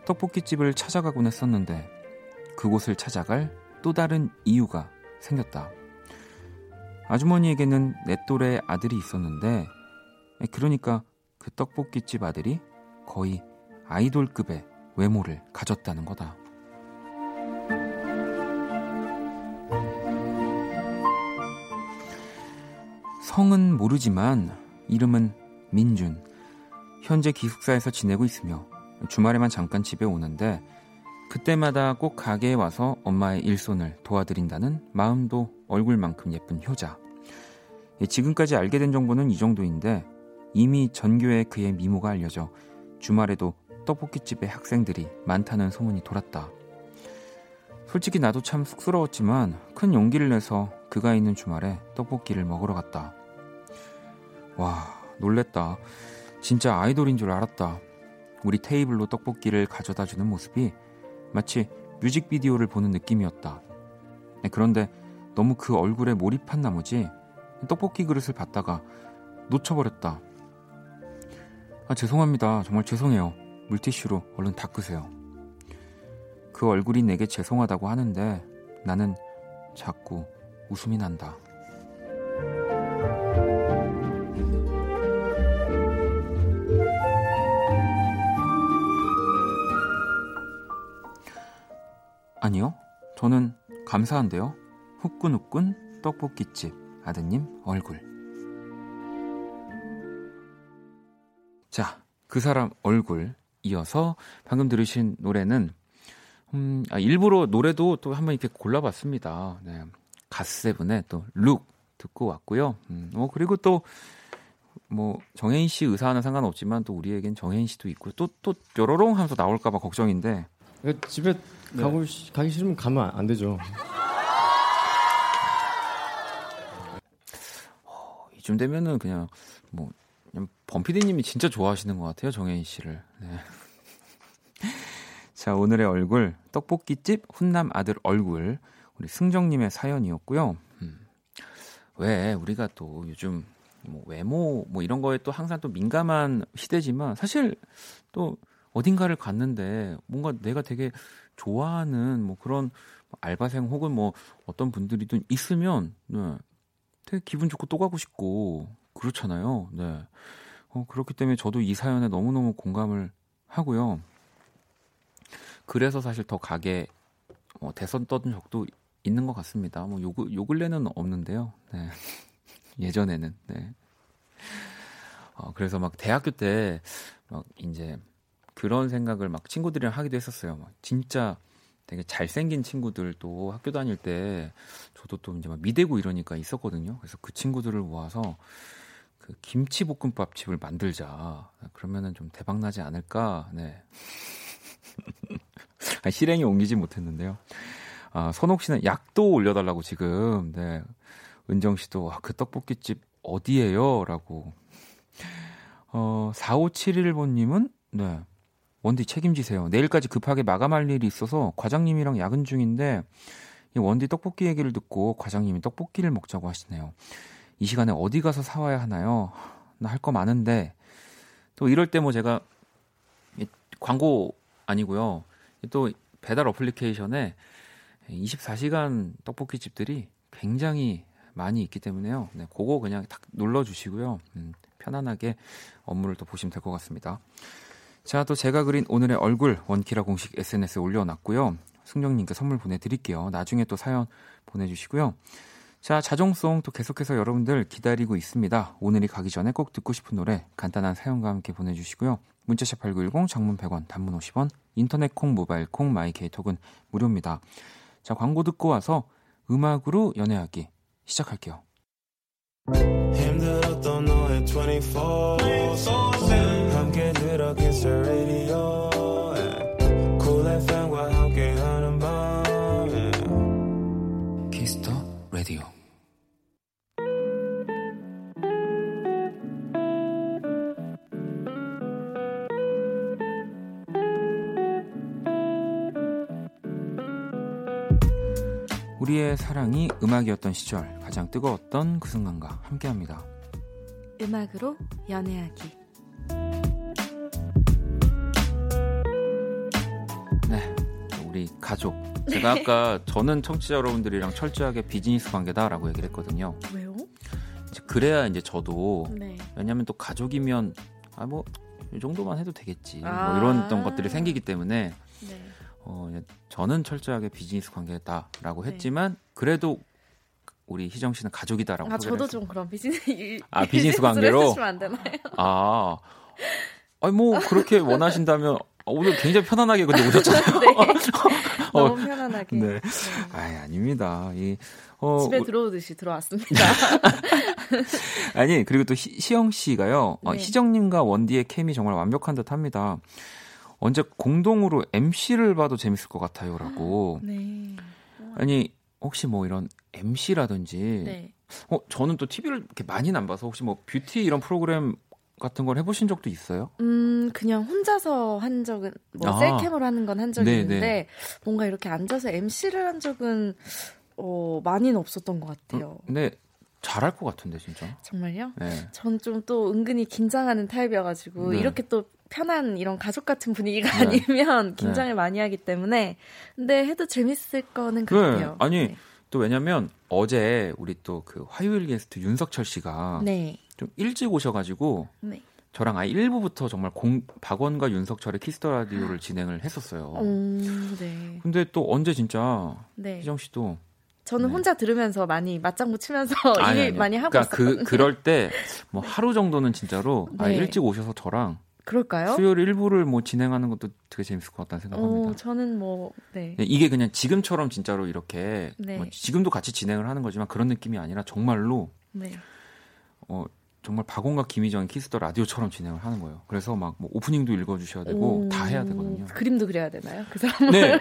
떡볶이집을 찾아가곤 했었는데 그곳을 찾아갈 또 다른 이유가 생겼다. 아주머니에게는 내 또래 아들이 있었는데 그러니까 그 떡볶이집 아들이 거의 아이돌급의 외모를 가졌다는 거다. 성은 모르지만 이름은 민준. 현재 기숙사에서 지내고 있으며 주말에만 잠깐 집에 오는데 그때마다 꼭 가게에 와서 엄마의 일손을 도와드린다는 마음도 얼굴만큼 예쁜 효자. 예, 지금까지 알게 된 정보는 이 정도인데 이미 전교에 그의 미모가 알려져 주말에도 떡볶이집에 학생들이 많다는 소문이 돌았다. 솔직히 나도 참 쑥스러웠지만 큰 용기를 내서 그가 있는 주말에 떡볶이를 먹으러 갔다. 와, 놀랬다. 진짜 아이돌인 줄 알았다. 우리 테이블로 떡볶이를 가져다 주는 모습이 마치 뮤직비디오를 보는 느낌이었다. 네, 그런데 너무 그 얼굴에 몰입한 나머지 떡볶이 그릇을 받다가 놓쳐버렸다. 아, 죄송합니다. 정말 죄송해요. 물티슈로 얼른 닦으세요. 그 얼굴이 내게 죄송하다고 하는데 나는 자꾸 웃음이 난다. 아니요. 저는 감사한데요. 후끈후끈 떡볶이집 아드님 얼굴. 자, 그 사람 얼굴 이어서 방금 들으신 노래는 음, 아, 일부러 노래도 또 한번 이렇게 골라봤습니다. 네. 갓세븐의 또 룩 듣고 왔고요. 음, 뭐 그리고 또 뭐 정혜인 씨 의사와는 상관없지만 또 우리에겐 정혜인 씨도 있고 또또 뾰로롱 하면서 나올까봐 걱정인데 집에 네. 가고 가기 싫으면 가면 안 되죠. 어, 이쯤 되면은 그냥 뭐 범피디님이 진짜 좋아하시는 것 같아요 정혜인 씨를. 네. 자 오늘의 얼굴 떡볶이집 훈남 아들 얼굴 우리 승정님의 사연이었고요. 음. 왜 우리가 또 요즘 뭐 외모 뭐 이런 거에 또 항상 또 민감한 시대지만 사실 또 어딘가를 갔는데 뭔가 내가 되게 좋아하는 뭐 그런 알바생 혹은 뭐 어떤 분들이든 있으면 네, 되게 기분 좋고 또 가고 싶고 그렇잖아요. 네. 어, 그렇기 때문에 저도 이 사연에 너무너무 공감을 하고요. 그래서 사실 더 가게 뭐 대선 떠든 적도 있는 것 같습니다. 뭐 요, 요 근래는 없는데요. 네. 예전에는, 네. 어, 그래서 막 대학교 때, 막 이제 그런 생각을 막 친구들이랑 하기도 했었어요. 막 진짜 되게 잘생긴 친구들도 학교 다닐 때 저도 또 이제 막 미대고 이러니까 있었거든요. 그래서 그 친구들을 모아서 그 김치 볶음밥 집을 만들자. 그러면은 좀 대박 나지 않을까. 네. 실행에 옮기지 못했는데요. 아, 선옥 씨는 약도 올려달라고 지금. 네. 은정 씨도 아, 그 떡볶이집 어디예요? 라고. 어, 4571번님은 네. 원디 책임지세요. 내일까지 급하게 마감할 일이 있어서 과장님이랑 야근 중인데 이 원디 떡볶이 얘기를 듣고 과장님이 떡볶이를 먹자고 하시네요. 이 시간에 어디 가서 사와야 하나요? 나 할 거 많은데 또 이럴 때 뭐 제가 광고 아니고요. 또 배달 어플리케이션에 24시간 떡볶이 집들이 굉장히 많이 있기 때문에요. 네, 그거 그냥 딱 눌러 주시고요. 음, 편안하게 업무를 또 보시면 될 것 같습니다. 자, 또 제가 그린 오늘의 얼굴 원키라 공식 SNS에 올려놨고요. 승정님께 선물 보내드릴게요. 나중에 또 사연 보내주시고요. 자, 자정송 또 계속해서 여러분들 기다리고 있습니다. 오늘이 가기 전에 꼭 듣고 싶은 노래 간단한 사연과 함께 보내주시고요. 문자샵 8910 장문 100원 단문 50원 인터넷 콩 모바일 콩 my K톡은 무료입니다. 자, 광고 듣고 와서 음악으로 연애하기 시작할게요. 힘들었던 너의 24 함께 들어 우리의 사랑이 음악이었던 시절 가장 뜨거웠던 그 순간과 함께합니다. 음악으로 연애하기. 네, 우리 가족. 제가 아까 저는 청취자 여러분들이랑 철저하게 비즈니스 관계다라고 얘기를 했거든요. 왜요? 이제 그래야 이제 저도 네. 왜냐하면 또 가족이면 아 뭐 이 정도만 해도 되겠지 아. 뭐 이런 어떤 것들이 생기기 때문에 네. 어, 저는 철저하게 비즈니스 관계다라고 네. 했지만 그래도 우리 희정 씨는 가족이다라고 아 저도. 좀 그런 비즈니스 아, 비즈니스 관계로? 아, 아니 뭐 그렇게 원하신다면 오늘 굉장히 편안하게 근데 오셨잖아요. 네. 어, 너무 편안하게. 네. 네. 아, 아닙니다. 이 어, 집에 우- 들어오듯이 들어왔습니다. 아니 그리고 또 희, 시영 씨가요. 어, 네. 희정님과 원디의 케미 정말 완벽한 듯합니다. 언제 공동으로 MC를 봐도 재밌을 것 같아요라고. 네. 아니 혹시 뭐 이런 MC라든지 네. 어 저는 또 TV를 이렇게 많이는 안 봐서 혹시 뭐 뷰티 이런 프로그램 같은 걸 해보신 적도 있어요? 음, 그냥 혼자서 한 적은, 뭐, 아. 셀캠으로 하는 건 한 적이 네, 있는데, 네. 뭔가 이렇게 앉아서 MC를 한 적은, 어, 많이는 없었던 것 같아요. 근데 잘할 것 같은데 진짜. 정말요? 네. 전 좀 또 은근히 긴장하는 타입이어가지고, 네. 이렇게 또 편한 이런 가족 같은 분위기가 네. 아니면 긴장을 많이 하기 때문에, 근데 해도 재밌을 거는 네. 같아요. 아니, 또 왜냐면 어제 우리 또 그 화요일 게스트 윤석철 씨가 네. 좀 일찍 오셔가지고 네. 저랑 아예 1부부터 정말 공, 박원과 윤석철의 키스터 라디오를 진행을 했었어요. 음, 네. 근데 또 언제 진짜 네. 희정 씨도 저는 네. 혼자 들으면서 많이 맞장구 치면서 아니, 일 아니. 많이 하고 그러니까 있었거든요. 그 그럴 때 뭐 하루 정도는 진짜로 아예 네. 일찍 오셔서 저랑 그럴까요? 수요일 일부를 뭐 진행하는 것도 되게 재밌을 것 같다는 생각합니다. 어, 저는 뭐, 네. 네, 이게 그냥 지금처럼 진짜로 이렇게 네. 뭐 지금도 같이 진행을 하는 거지만 그런 느낌이 아니라 정말로 네. 어 정말 박원과 김희정의 Kiss the Radio처럼 진행을 하는 거예요. 그래서 막 뭐 오프닝도 읽어주셔야 되고 오, 다 해야 되거든요. 그림도 그려야 되나요? 그 사람? 네,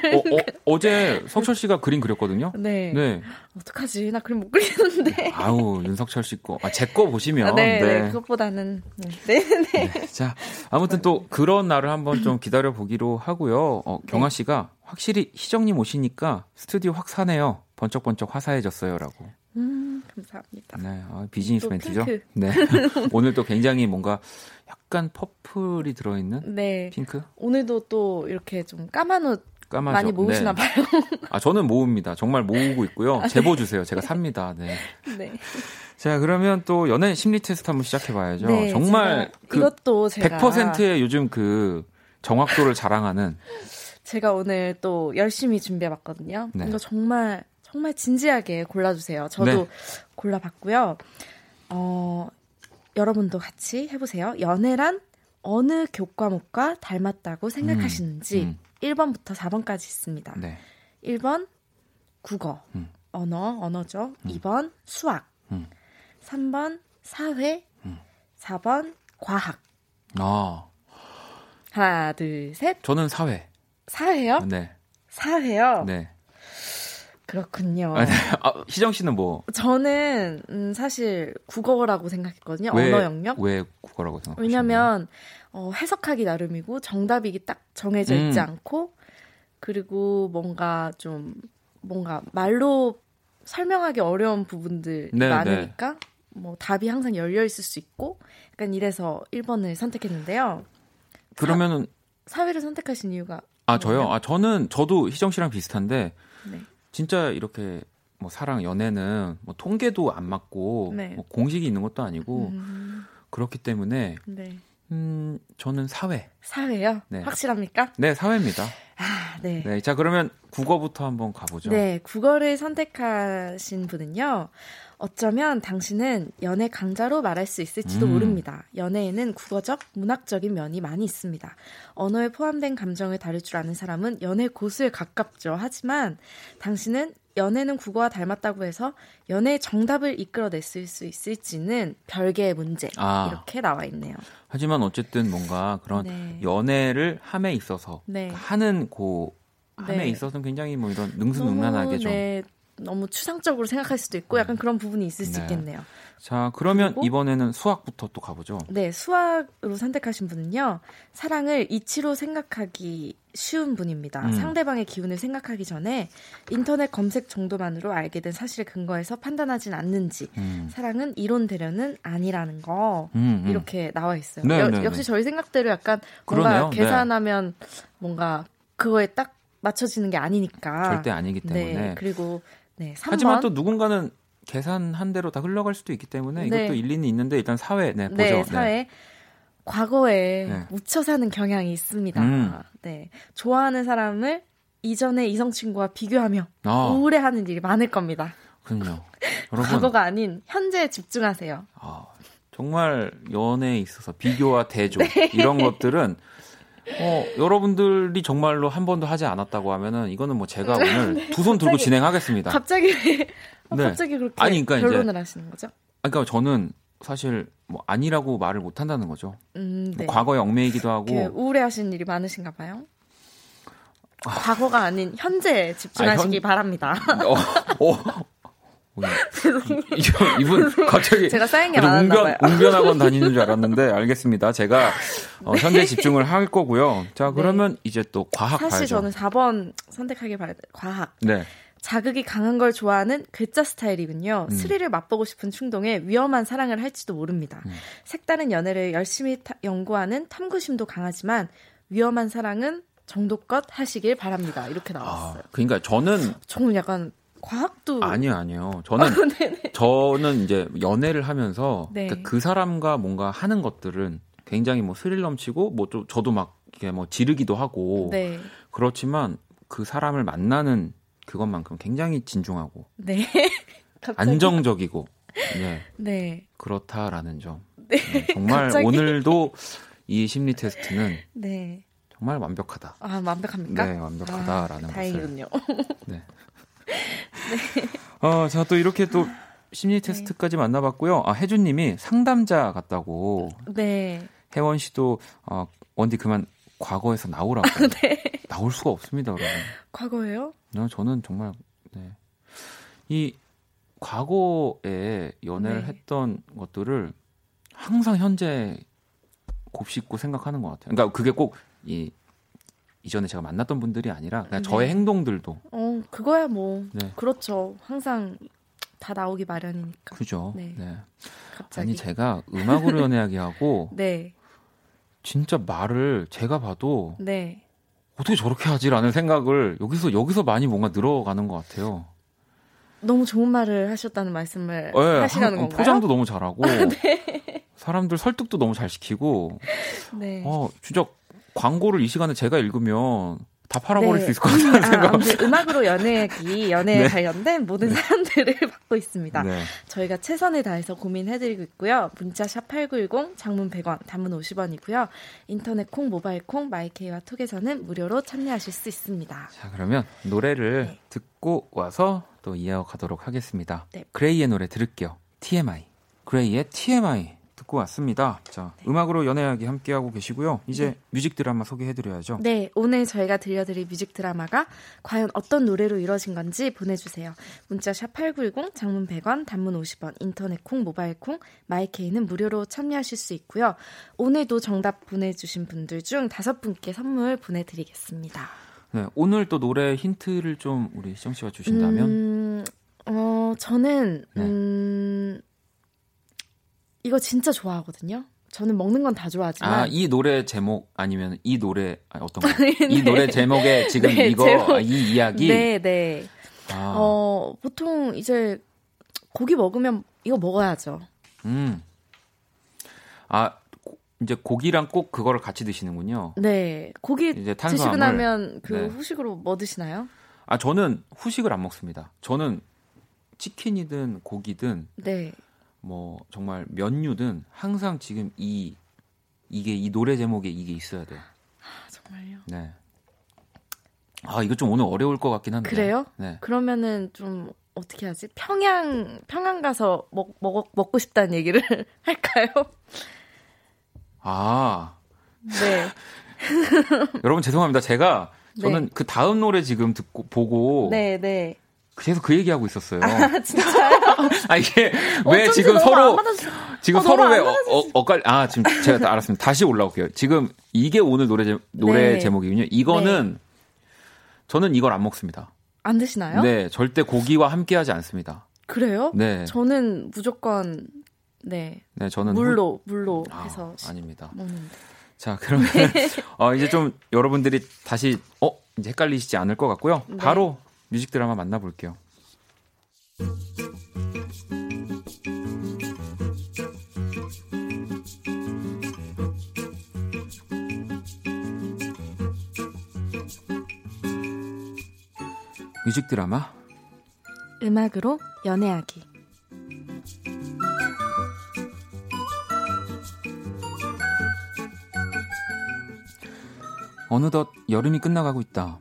어, 제 석철 씨가 그림 그렸거든요. 네. 네, 어떡하지? 나 그림 못 그리는데. 아우 윤석철 씨 거, 아, 제 거 보시면 아, 네, 네. 그것보다는. 네, 네. 네. 자, 아무튼 또 그런 날을 한번 좀 기다려 보기로 하고요. 어, 경아 네. 씨가 확실히 희정님 오시니까 스튜디오 확 사네요. 번쩍번쩍 화사해졌어요라고. 음, 감사합니다. 네, 아, 비즈니스 또 멘트죠. 핑크. 네, 오늘 또 굉장히 뭔가 약간 퍼플이 들어있는 네. 핑크, 오늘도 또 이렇게 좀 까만 옷 까마죠. 많이 모으시나 네. 봐요. 아, 저는 모읍니다. 정말 모으고 있고요. 제보 주세요. 제가 삽니다. 네. 네. 자, 그러면 또 연애 심리 테스트 한번 시작해 봐야죠. 네, 정말 그 이것도 제가 100%의 요즘 그 정확도를 자랑하는 제가 오늘 또 열심히 준비해 봤거든요. 네. 이거 정말 정말 진지하게 골라주세요. 저도 네. 골라봤고요. 어, 여러분도 같이 해보세요. 연애란 어느 교과목과 닮았다고 생각하시는지 음. 1번부터 4번까지 있습니다. 네. 1번 국어, 음. 언어, 언어죠. 2번 수학, 음. 3번 사회, 음. 4번 과학. 아, 하나, 둘, 셋. 저는 사회. 사회요? 네. 사회요? 네. 그렇군요. 아, 네. 아, 희정 씨는 뭐 저는 음, 사실 국어라고 생각했거든요. 왜, 언어 영역. 왜 국어라고 생각하시나요? 왜냐면 어, 해석하기 나름이고 정답이 딱 정해져 있지 음. 않고 그리고 뭔가 좀 뭔가 말로 설명하기 어려운 부분들이 네, 많으니까 뭐 답이 항상 열려 있을 수 있고 약간 이래서 1번을 선택했는데요. 그러면은 사회를 선택하신 이유가 아 저요. 뭐예요? 아 저는 저도 희정 씨랑 비슷한데 네. 진짜 이렇게 뭐 사랑 연애는 뭐 통계도 안 맞고 네. 뭐 공식이 있는 것도 아니고 음, 그렇기 때문에 네. 음 저는 사회. 사회요? 네. 확실합니까? 네 사회입니다. 아, 네. 네. 자 그러면 국어부터 한번 가보죠. 네, 국어를 선택하신 분은요. 어쩌면 당신은 연애 강자로 말할 수 있을지도 음. 모릅니다. 연애에는 국어적, 문학적인 면이 많이 있습니다. 언어에 포함된 감정을 다룰 줄 아는 사람은 연애 고수에 가깝죠. 하지만 당신은 연애는 국어와 닮았다고 해서 연애의 정답을 이끌어냈을 수 있을지는 별개의 문제 아. 이렇게 나와 있네요. 하지만 어쨌든 뭔가 그런 네. 연애를 함에 있어서 네. 하는 고 함에 네. 있어서는 굉장히 뭐 이런 능수능란하게 좀. 네, 너무 추상적으로 생각할 수도 있고 약간 그런 부분이 있을 수 네. 있겠네요. 자, 그러면 이번에는 수학부터 또 가보죠. 네, 수학으로 선택하신 분은요. 사랑을 이치로 생각하기 쉬운 분입니다. 음. 상대방의 기운을 생각하기 전에 인터넷 검색 정도만으로 알게 된 사실에 근거해서 판단하진 않는지 음. 사랑은 이론 대련은 아니라는 거 음, 음. 이렇게 나와 있어요. 네, 여- 네, 역시 네. 저희 생각대로 약간 뭔가 그러네요. 네. 계산하면 뭔가 그거에 딱 맞춰지는 게 아니니까. 절대 아니기 때문에. 네, 그리고 네, 3번. 하지만 또 누군가는 계산한 대로 다 흘러갈 수도 있기 때문에 네. 이것도 일리는 있는데 일단 사회 네, 보죠. 네, 사회 과거에 네. 묻혀 사는 경향이 있습니다. 음. 네, 좋아하는 사람을 이전의 이성 친구와 비교하며 아, 우울해하는 일이 많을 겁니다. 그렇군요. 여러분, 과거가 아닌 현재에 집중하세요. 아, 정말 연애에 있어서 비교와 대조 네. 이런 것들은 어, 여러분들이 정말로 한 번도 하지 않았다고 하면은 이거는 뭐 제가 오늘 두 손 들고 네. 진행하겠습니다. 갑자기 왜 어, 네. 갑자기 그렇게 아니, 그러니까 결론을 하시는 거죠? 아, 그러니까 저는 사실 뭐 아니라고 말을 못 한다는 거죠. 음, 네. 뭐 과거의 얽매이기도 하고 이렇게 우울해하시는 일이 많으신가 봐요. 과거가 아닌 현재에 집중하시기 아니, 현- 바랍니다. 어, 어. 이분, 이분 갑자기 제가 쌓인 게 아주 많았나 웅변. 웅변학원 다니는 줄 알았는데 알겠습니다. 제가 어, 현재 집중을 할 거고요. 자 그러면 이제 또 과학 네. 사실 봐야죠. 저는 4번 선택하길 바래 과학. 네. 자극이 강한 걸 좋아하는 글자 스타일이군요. 음. 스릴을 맛보고 싶은 충동에 위험한 사랑을 할지도 모릅니다. 음. 색다른 연애를 열심히 타- 연구하는 탐구심도 강하지만 위험한 사랑은 정도껏 하시길 바랍니다. 이렇게 아, 나왔어요. 그러니까 저는 저는 약간 과학도 아니요, 아니요. 저는 저는 이제 연애를 하면서 네. 그러니까 그 사람과 뭔가 하는 것들은 굉장히 뭐 스릴 넘치고 뭐 좀 저도 막 이렇게 뭐 지르기도 하고 네. 그렇지만 그 사람을 만나는 그것만큼 굉장히 진중하고 네. 안정적이고 네, 네. 그렇다라는 점. 네, 정말 갑자기? 오늘도 이 심리 테스트는 네. 정말 완벽하다. 아, 완벽합니까? 네, 완벽하다라는 아, 것을. 다행이군요. 네. 어, 자, 또 이렇게 또 심리 테스트까지 만나봤고요. 아, 혜준님이 상담자 같다고. 네. 혜원 씨도, 어, 원디 그만 과거에서 나오라고. 네. 나올 수가 없습니다, 여러분. 과거예요? 네, 저는 정말, 네. 이 과거에 연애를 네. 했던 것들을 항상 현재 곱씹고 생각하는 것 같아요. 그러니까 그게 꼭 이, 이전에 제가 만났던 분들이 아니라 그냥 네. 저의 행동들도. 어, 그거야 뭐. 네. 그렇죠. 항상 다 나오기 마련이니까. 그죠? 네. 네. 갑자기. 아니 제가 음악으로 연애하기 하고 네. 진짜 말을 제가 봐도 네. 어떻게 저렇게 하지라는 생각을 여기서 여기서 많이 뭔가 늘어가는 것 같아요. 너무 좋은 말을 하셨다는 말씀을 예, 하시려는 한- 건가요? 포장도 너무 잘하고 사람들 설득도 너무 잘 시키고 네. 어 진짜 광고를 이 시간에 제가 읽으면 다 팔아버릴 네. 수 있을 것 같다는 아, 생각. 아무튼 음악으로 연애하기, 연애에 네. 관련된 모든 사연들을 받고 있습니다. 네. 저희가 최선을 다해서 고민해드리고 있고요. 문자 샵 8910, 장문 100원, 단문 50원이고요. 인터넷 콩, 모바일 콩, 마이케이와 톡에서는 무료로 참여하실 수 있습니다. 자 그러면 노래를 네. 듣고 와서 또 이어가도록 하겠습니다. 네. 그레이의 노래 들을게요. TMI. 그레이의 TMI 듣고 왔습니다. 자 음악으로 연애하기 함께하고 계시고요. 이제 네. 뮤직 드라마 소개해드려야죠. 네, 오늘 저희가 들려드릴 뮤직 드라마가 과연 어떤 노래로 이루어진 건지 보내주세요. 문자 샵 8910, 장문 100원, 단문 50원, 인터넷 콩, 모바일 콩, 마이케이는 무료로 참여하실 수 있고요. 오늘도 정답 보내주신 분들 중 다섯 분께 선물 보내드리겠습니다. 네, 오늘 또 노래 힌트를 좀 우리 시정 씨가 주신다면 음, 어, 저는, 네. 음, 이거 진짜 좋아하거든요. 저는 먹는 건 다 좋아하지만. 아 이 노래 제목 아니면 이 노래 아니, 어떤 거? 이 노래 제목에 지금 네, 이거 제목. 아, 이 이야기. 네, 네. 아, 어, 보통 이제 고기 먹으면 이거 먹어야죠. 음. 아 고- 이제 고기랑 꼭 그거를 같이 드시는군요. 네. 고기 이제 드시고 탄수화물. 나면 그 네. 후식으로 뭐 드시나요? 아 저는 후식을 안 먹습니다. 저는 치킨이든 고기든 네. 뭐 정말 면류든 항상 지금 이 이게 이 노래 제목에 이게 있어야 돼요. 아, 정말요. 네. 아 이거 좀 오늘 어려울 것 같긴 한데. 그래요? 네. 그러면은 좀 어떻게 하지? 평양 평양 가서 먹, 먹 먹고 싶다는 얘기를 할까요? 아 네. 여러분 죄송합니다. 제가 저는 네. 그 다음 노래 지금 듣고 보고 네, 네. 계속 그 얘기하고 있었어요. 아, 진짜요? 아 이게 왜 어쩐지 지금 서로 지금 어, 서로 왜안 어, 어, 엇갈 아 지금 제가 다 알았습니다. 다시 올라올게요. 지금 이게 오늘 노래 제, 노래 네. 제목이군요. 이거는 저는 이걸 안 먹습니다. 안 드시나요? 네, 절대 고기와 함께 하지 않습니다. 그래요? 네, 저는 무조건 네 네 저는 물로 물로 아, 해서 아닙니다. 먹는데. 자, 그러면 어, 이제 좀 여러분들이 다시 어 이제 헷갈리시지 않을 것 같고요. 네. 바로 뮤직 드라마 만나볼게요. 뮤직 드라마 음악으로 연애하기. 어느덧 여름이 끝나가고 있다.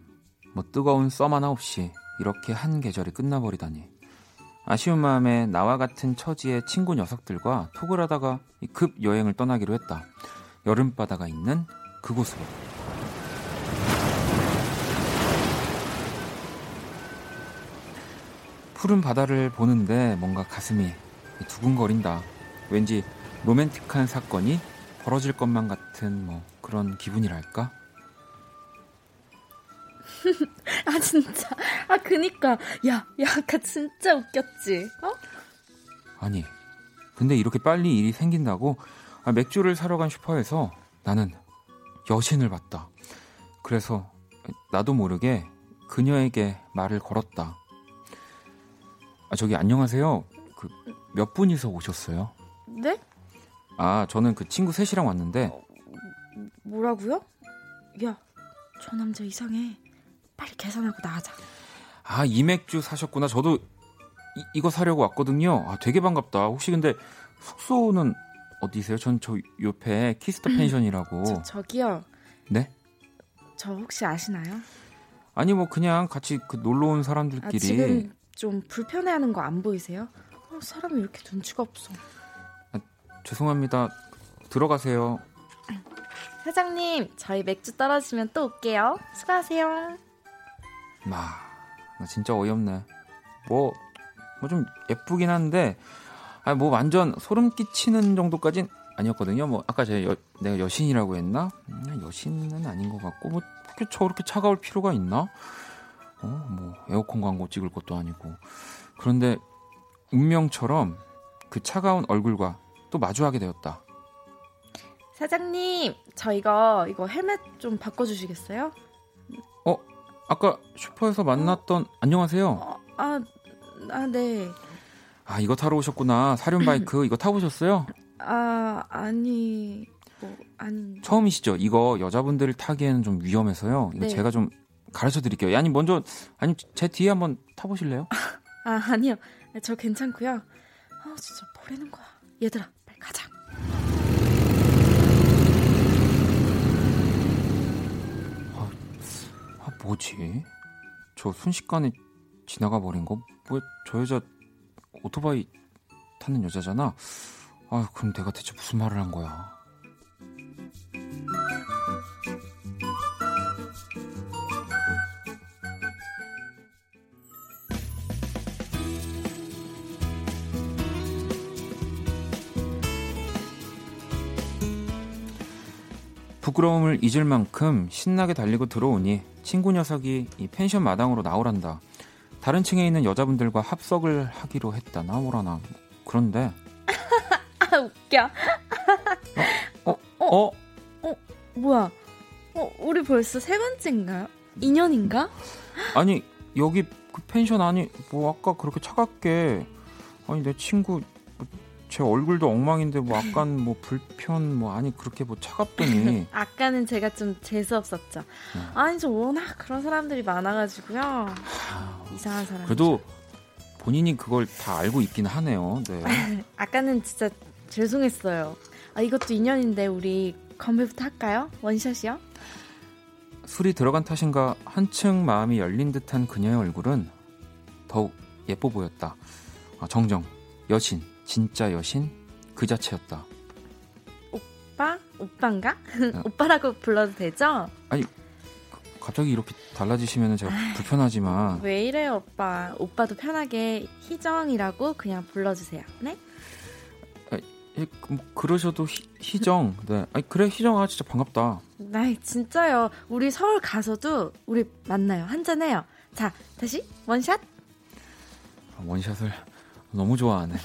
뭐 뜨거운 썸 하나 없이 이렇게 한 계절이 끝나버리다니. 아쉬운 마음에 나와 같은 처지의 친구 녀석들과 톡을 하다가 이급 여행을 떠나기로 했다. 여름바다가 있는 그곳으로. 푸른 바다를 보는데 뭔가 가슴이 두근거린다. 왠지 로맨틱한 사건이 벌어질 것만 같은 뭐 그런 기분이랄까? 아 진짜. 아 그니까 야, 야 아까 진짜 웃겼지. 어? 아니, 근데 이렇게 빨리 일이 생긴다고 아, 맥주를 사러 간 슈퍼에서 나는 여신을 봤다. 그래서 나도 모르게 그녀에게 말을 걸었다. 아, 저기 안녕하세요. 그 몇 분이서 오셨어요? 네? 아, 저는 그 친구 셋이랑 왔는데 뭐라고요? 야, 저 남자 이상해. 빨리 계산하고 나가자. 아, 이 맥주 사셨구나. 저도 이, 이거 사려고 왔거든요. 아, 되게 반갑다. 혹시 근데 숙소는 어디세요? 전 저 옆에 Kiss the 펜션이라고. 저, 저기요. 네? 저 혹시 아시나요? 아니 뭐 그냥 같이 그 놀러 온 아, 사람들끼리 지금 좀 불편해하는 거 안 보이세요? 어, 사람이 왜 이렇게 눈치가 없어. 죄송합니다. 들어가세요. 사장님, 저희 맥주 떨어지면 또 올게요. 수고하세요. 마, 나 진짜 어이없네. 뭐, 뭐 좀 예쁘긴 한데, 아, 뭐 완전 소름 끼치는 정도까진 아니었거든요. 뭐 아까 제가 여- 내가 여신이라고 했나? 음, 여신은 아닌 것 같고, 뭐 그렇게 저렇게 차가울 필요가 있나? 어, 뭐 에어컨 광고 찍을 것도 아니고. 그런데 운명처럼 그 차가운 얼굴과 또 마주하게 되었다. 사장님, 저 이거 이거 헬멧 좀 바꿔주시겠어요? 아까 슈퍼에서 만났던 안녕하세요. 어, 아, 아, 네. 아 이거 타러 오셨구나. 사륜 바이크 이거 타보셨어요? 아, 아니, 뭐, 아니. 처음이시죠? 이거 여자분들 타기에는 좀 위험해서요. 이거 네. 제가 좀 가르쳐 드릴게요. 아니 먼저 아니 제 뒤에 한번 타보실래요? 아, 아니요. 저 괜찮고요. 아, 진짜 뭐라는 거야. 얘들아, 빨리 가자. 뭐지? 저 순식간에 지나가 버린 거? 뭐 저 여자 오토바이 타는 여자잖아. 아 그럼 내가 대체 무슨 말을 한 거야? 부끄러움을 잊을 만큼 신나게 달리고 들어오니 친구 녀석이 이 펜션 마당으로 나오란다. 다른 층에 있는 여자분들과 합석을 하기로 했다. 나오라나. 그런데 아, 웃겨. 어? 뭐야. 어, 우리 벌써 세 번째인가요? 2년인가? 아니 여기 그 펜션 안이 뭐 아까 그렇게 차갑게 아니 내 친구 뭐 제 얼굴도 엉망인데 뭐 약간 뭐 불편 뭐 아니 그렇게 뭐 차갑더니 아까는 제가 좀 재수 없었죠. 네. 아니, 저 워낙 그런 사람들이 많아가지고요. 이상한 사람. 그래도 본인이 그걸 다 알고 있긴 하네요. 네. 아까는 진짜 죄송했어요. 아, 이것도 인연인데 우리 건배부터 할까요? 원샷이요? 술이 들어간 탓인가 한층 마음이 열린 듯한 그녀의 얼굴은 더욱 예뻐 보였다. 아, 정정, 여신, 진짜 여신 그 자체였다. 오빠? 오빠인가? 네. 오빠라고 불러도 되죠? 갑자기 이렇게 달라지시면 제가 불편하지만 왜 이래요, 오빠? 오빠도 편하게 희정이라고 그냥 불러주세요. 네? 예, 그, 뭐, 그러셔도 희, 희정, 네, 아니 그래 희정아 진짜 반갑다. 나 진짜요. 우리 서울 가서도 우리 만나요. 한잔해요. 자, 다시 원샷. 원샷을 너무 좋아하네.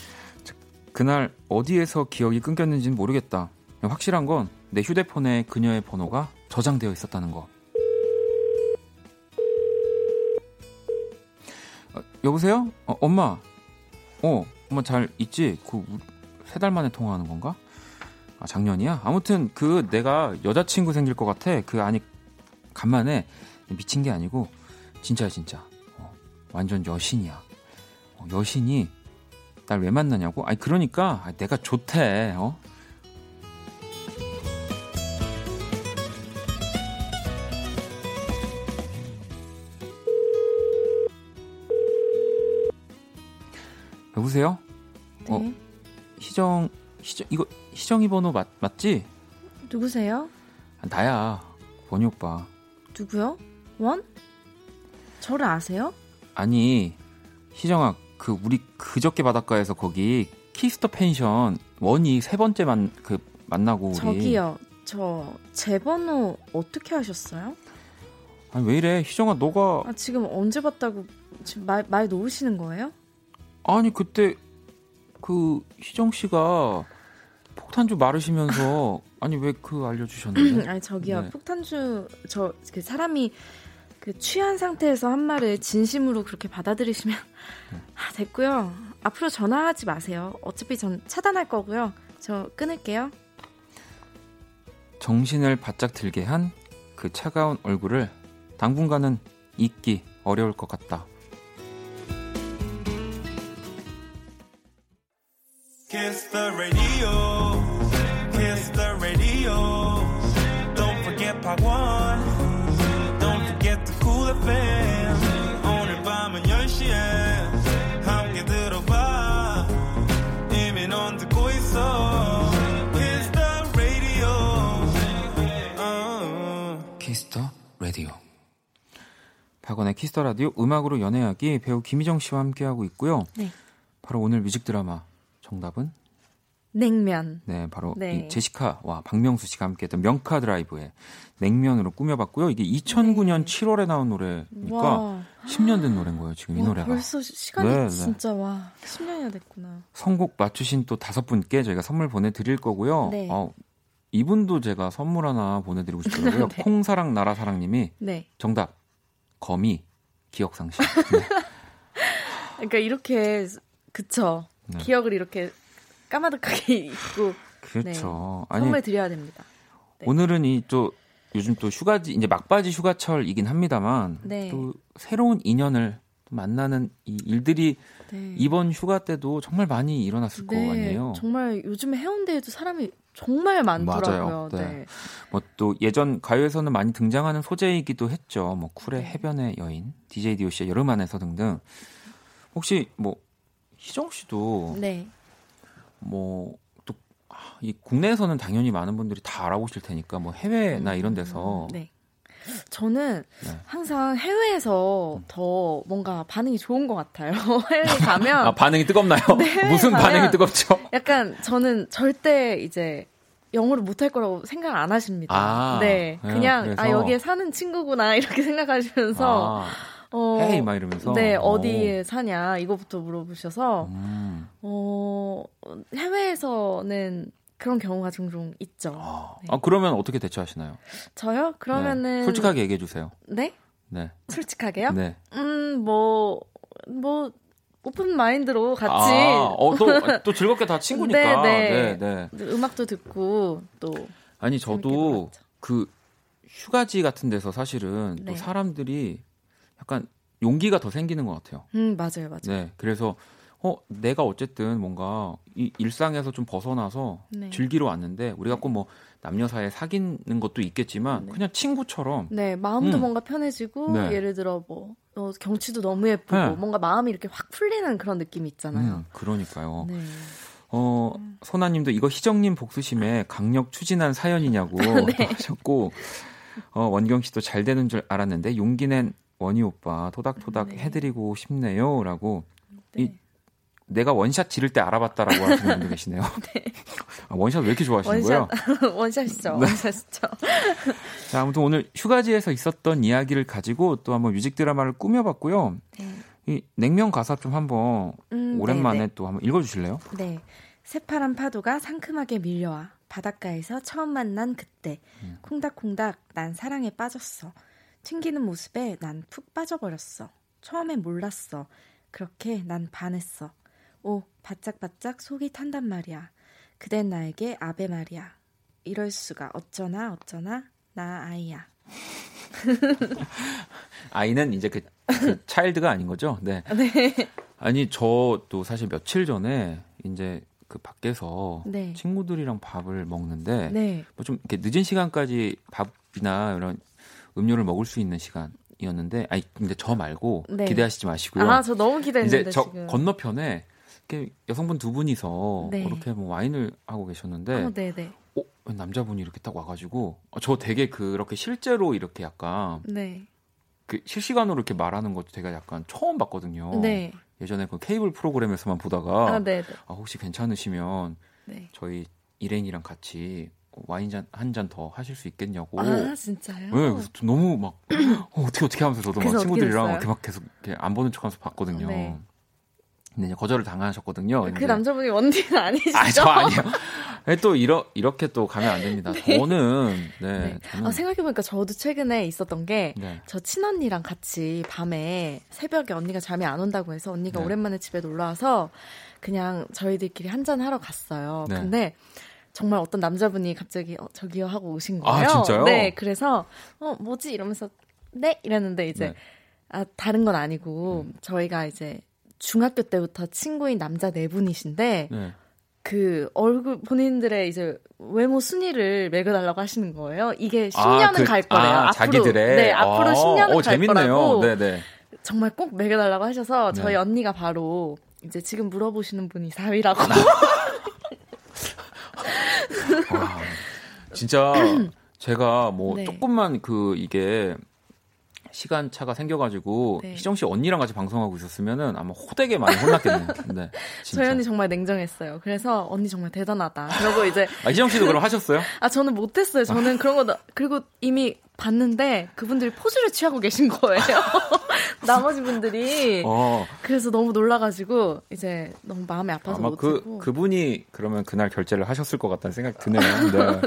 자, 그날 어디에서 기억이 끊겼는지는 모르겠다. 확실한 건 내 휴대폰에 그녀의 번호가 저장되어 있었다는 거. 어, 여보세요? 어, 엄마. 어, 엄마 잘 있지? 그 세 달 만에 통화하는 건가? 아, 작년이야? 아무튼 그 내가 여자친구 생길 것 같아. 그 아니 간만에 미친 게 아니고 진짜야 진짜. 어, 완전 여신이야. 어, 여신이 날 왜 만나냐고? 아니 그러니까 아, 내가 좋대. 어? 여보세요? 네. 어. 희정 희정 이거 희정이 번호 맞 맞지? 누구세요? 아, 나야 원희 오빠. 누구요? 원? 저를 아세요? 아니 희정아 그 우리 그저께 바닷가에서 거기 Kiss the 펜션 원이 세 번째 만 그 만나고 우리 저기요. 저 제 번호 어떻게 아셨어요? 아니 왜 이래 희정아 너가 아, 지금 언제 봤다고 지금 말, 말 놓으시는 거예요? 아니 그때 그 희정 씨가 폭탄주 마르시면서 아니 왜 그 알려주셨는데 아니 저기요. 네. 폭탄주 저 그 사람이 그 취한 상태에서 한 말을 진심으로 그렇게 받아들이시면 네. 아, 됐고요. 앞으로 전화하지 마세요. 어차피 전 차단할 거고요. 저 끊을게요. 정신을 바짝 들게 한 그 차가운 얼굴을 당분간은 잊기 어려울 것 같다. Kiss the radio. Kiss the radio. Don't forget Part 1. Don't forget the cool FM. 박원의 키스터 라디오 음악으로 연애하기 배우 김희정 씨와 함께하고 있고요. 네. 바로 오늘 뮤직 드라마 정답은 냉면. 네 바로 네. 이 제시카와 박명수 씨가 함께했던 명카 드라이브의 냉면으로 꾸며봤고요. 이게 2009년 7월에 나온 노래니까 네. 와. 10년 된 노래인 거예요. 지금 이 와, 노래가. 벌써 시간이 네, 네. 진짜 와 10년이나 됐구나. 선곡 맞추신 또 다섯 분께 저희가 선물 보내드릴 거고요. 네. 어, 이분도 제가 선물 하나 보내드리고 싶더라고요. 네. 콩사랑 나라사랑님이 네. 정답 거미 기억상실. 네. 그러니까 이렇게 그쵸. 네. 기억을 이렇게 까마득하게 잊고 그렇죠. 아니 선물 드려야 됩니다. 네. 오늘은 이 또 요즘 또 휴가지 이제 막바지 휴가철이긴 합니다만 네. 또 새로운 인연을 또 만나는 이 일들이 네. 이번 휴가 때도 정말 많이 일어났을 거 네, 아니에요. 정말 요즘에 해운대에도 사람이 정말 많더라고요. 맞아요. 네. 네. 뭐또 예전 가요에서는 많이 등장하는 소재이기도 했죠. 뭐 쿨의 네. 해변의 여인, DJ 디오씨의 여름 안에서 등등. 혹시 뭐 희정 씨도 네. 뭐 또 이 국내에서는 당연히 많은 분들이 다 알아보실 테니까 뭐 해외나 이런 데서 네. 저는 네. 항상 해외에서 더 뭔가 반응이 좋은 것 같아요. 해외에 가면 아 반응이 뜨겁나요? 네, 무슨 반응이 뜨겁죠? 약간 저는 절대 이제 영어를 못할 거라고 생각 안 하십니다. 아, 네, 네, 그냥 그래서- 아 여기에 사는 친구구나 이렇게 생각하시면서 아, 어, 헤이 막 이러면서 네 어. 어디에 사냐 이거부터 물어보셔서 음. 어 해외에서는 그런 경우가 종종 있죠. 아, 네. 아, 그러면 어떻게 대처하시나요? 저요? 그러면은 네. 솔직하게 얘기해 주세요. 네 네. 솔직하게요? 네. 음 뭐뭐 뭐 오픈 마인드로 같이 아, 어, 또, 또 즐겁게 다 친구니까. 네, 네, 네. 음악도 듣고 또 아니, 저도. 그 휴가지 같은 데서 사실은 또 네. 사람들이 약간 용기가 더 생기는 것 같아요. 음 맞아요 맞아요. 네. 그래서 어 내가 어쨌든 뭔가 이 일상에서 좀 벗어나서 네. 즐기러 왔는데 우리가 꼭뭐 남녀 사이에 사귀는 것도 있겠지만 네. 그냥 친구처럼 네, 마음도 음. 뭔가 편해지고 네. 예를 들어 뭐 어, 경치도 너무 예쁘고 네. 뭔가 마음이 이렇게 확 풀리는 그런 느낌이 있잖아요. 음, 그러니까요. 네. 어, 소나님도 이거 희정님 복수심에 강력 추진한 사연이냐고 네. 하셨고, 어, 원경 씨도 잘 되는 줄 알았는데 용기 낸 원희 오빠 토닥토닥 네. 해드리고 싶네요. 라고 네. 이- 내가 원샷 지를 때 알아봤다라고 하시는 분도 계시네요. 아, 원샷 왜 이렇게 좋아하시는 거예요? 원샷 원샷이죠. 네. 원샷이죠. 자, 아무튼 오늘 휴가지에서 있었던 이야기를 가지고 또 한번 뮤직 드라마를 꾸며봤고요. 네. 이 냉면 가사 좀 한번 음, 오랜만에 네, 또 한번 읽어주실래요? 네. 네. 새파란 파도가 상큼하게 밀려와 바닷가에서 처음 만난 그때 음. 콩닥콩닥 난 사랑에 빠졌어. 튕기는 모습에 난 푹 빠져버렸어. 처음엔 몰랐어. 그렇게 난 반했어. 오, 바짝바짝 속이 탄단 말이야. 그댄 나에게 아베 말이야. 이럴 수가 어쩌나 어쩌나 나 아이야. 아이는 이제 그, 그 차일드가 아닌 거죠? 네. 아니 저도 사실 며칠 전에 이제 그 밖에서 네. 친구들이랑 밥을 먹는데 네. 뭐좀 이렇게 늦은 시간까지 밥이나 이런 음료를 먹을 수 있는 시간 이었는데 아니 근데 저 말고 네. 기대하시지 마시고요. 아, 저 너무 기대했는데 이제 저 지금. 건너편에 이렇게 여성분 두 분이서 네. 그렇게 뭐 와인을 하고 계셨는데 어, 네, 네. 어, 남자분이 이렇게 딱 와가지고 어, 저 되게 그렇게 실제로 이렇게 약간 네. 그 실시간으로 이렇게 말하는 것도 제가 약간 처음 봤거든요. 네. 예전에 그 케이블 프로그램에서만 보다가 아, 네, 네. 아, 혹시 괜찮으시면 네. 저희 일행이랑 같이 와인 잔한잔 더 하실 수 있겠냐고. 아, 진짜요? 네, 그래서 좀 너무 막 어, 어떻게 어떻게 하면서 저도 막 어떻게 친구들이랑? 이렇게 막 계속 이렇게 안 보는 척하면서 봤거든요. 네. 근데 이제 거절을 당하셨거든요. 그 남자분이 원디는 아니시죠? 아, 저 아니요. 네, 또 이러, 이렇게 또 가면 안 됩니다. 저는 네, 네. 저는 아, 생각해보니까 저도 최근에 있었던 게, 네. 저 친언니랑 같이 밤에 새벽에 언니가 잠이 안 온다고 해서 언니가 네. 오랜만에 집에 놀러 와서 그냥 저희들끼리 한잔 하러 갔어요. 네. 근데 정말 어떤 남자분이 갑자기 어, 저기요 하고 오신 아, 거예요. 진짜요? 네, 그래서 어 뭐지 이러면서 네 이랬는데 이제 네. 아 다른 건 아니고 저희가 이제 중학교 때부터 친구인 남자 네 분이신데 네. 그 얼굴 본인들의 이제 외모 순위를 매겨달라고 하시는 거예요. 이게 10년은 아, 그- 갈 거래요. 아, 앞으로 자기들의 네 앞으로 어, 10년은 어, 갈 재밌네요. 거라고 네, 네. 정말 꼭 매겨달라고 하셔서 저희 네. 언니가 바로 이제 지금 물어보시는 분이 4위라고. 와, 진짜 제가 뭐 네. 조금만 그 이게 시간 차가 생겨가지고 네. 희정 씨 언니랑 같이 방송하고 있었으면은 아마 호되게 많이 혼났겠네요. 근데 진짜. 저희 언니 정말 냉정했어요. 그래서 언니 정말 대단하다. 그리고 이제 아, 희정 씨도 그럼 하셨어요? 아 저는 못했어요. 저는 그런 거 나- 그리고 이미 봤는데 그분들이 포즈를 취하고 계신 거예요. 나머지 분들이 어, 그래서 너무 놀라가지고 이제 너무 마음이 아파서 아마 그 못하고. 그분이 그러면 그날 결제를 하셨을 것 같다는 생각이 드네요. 네.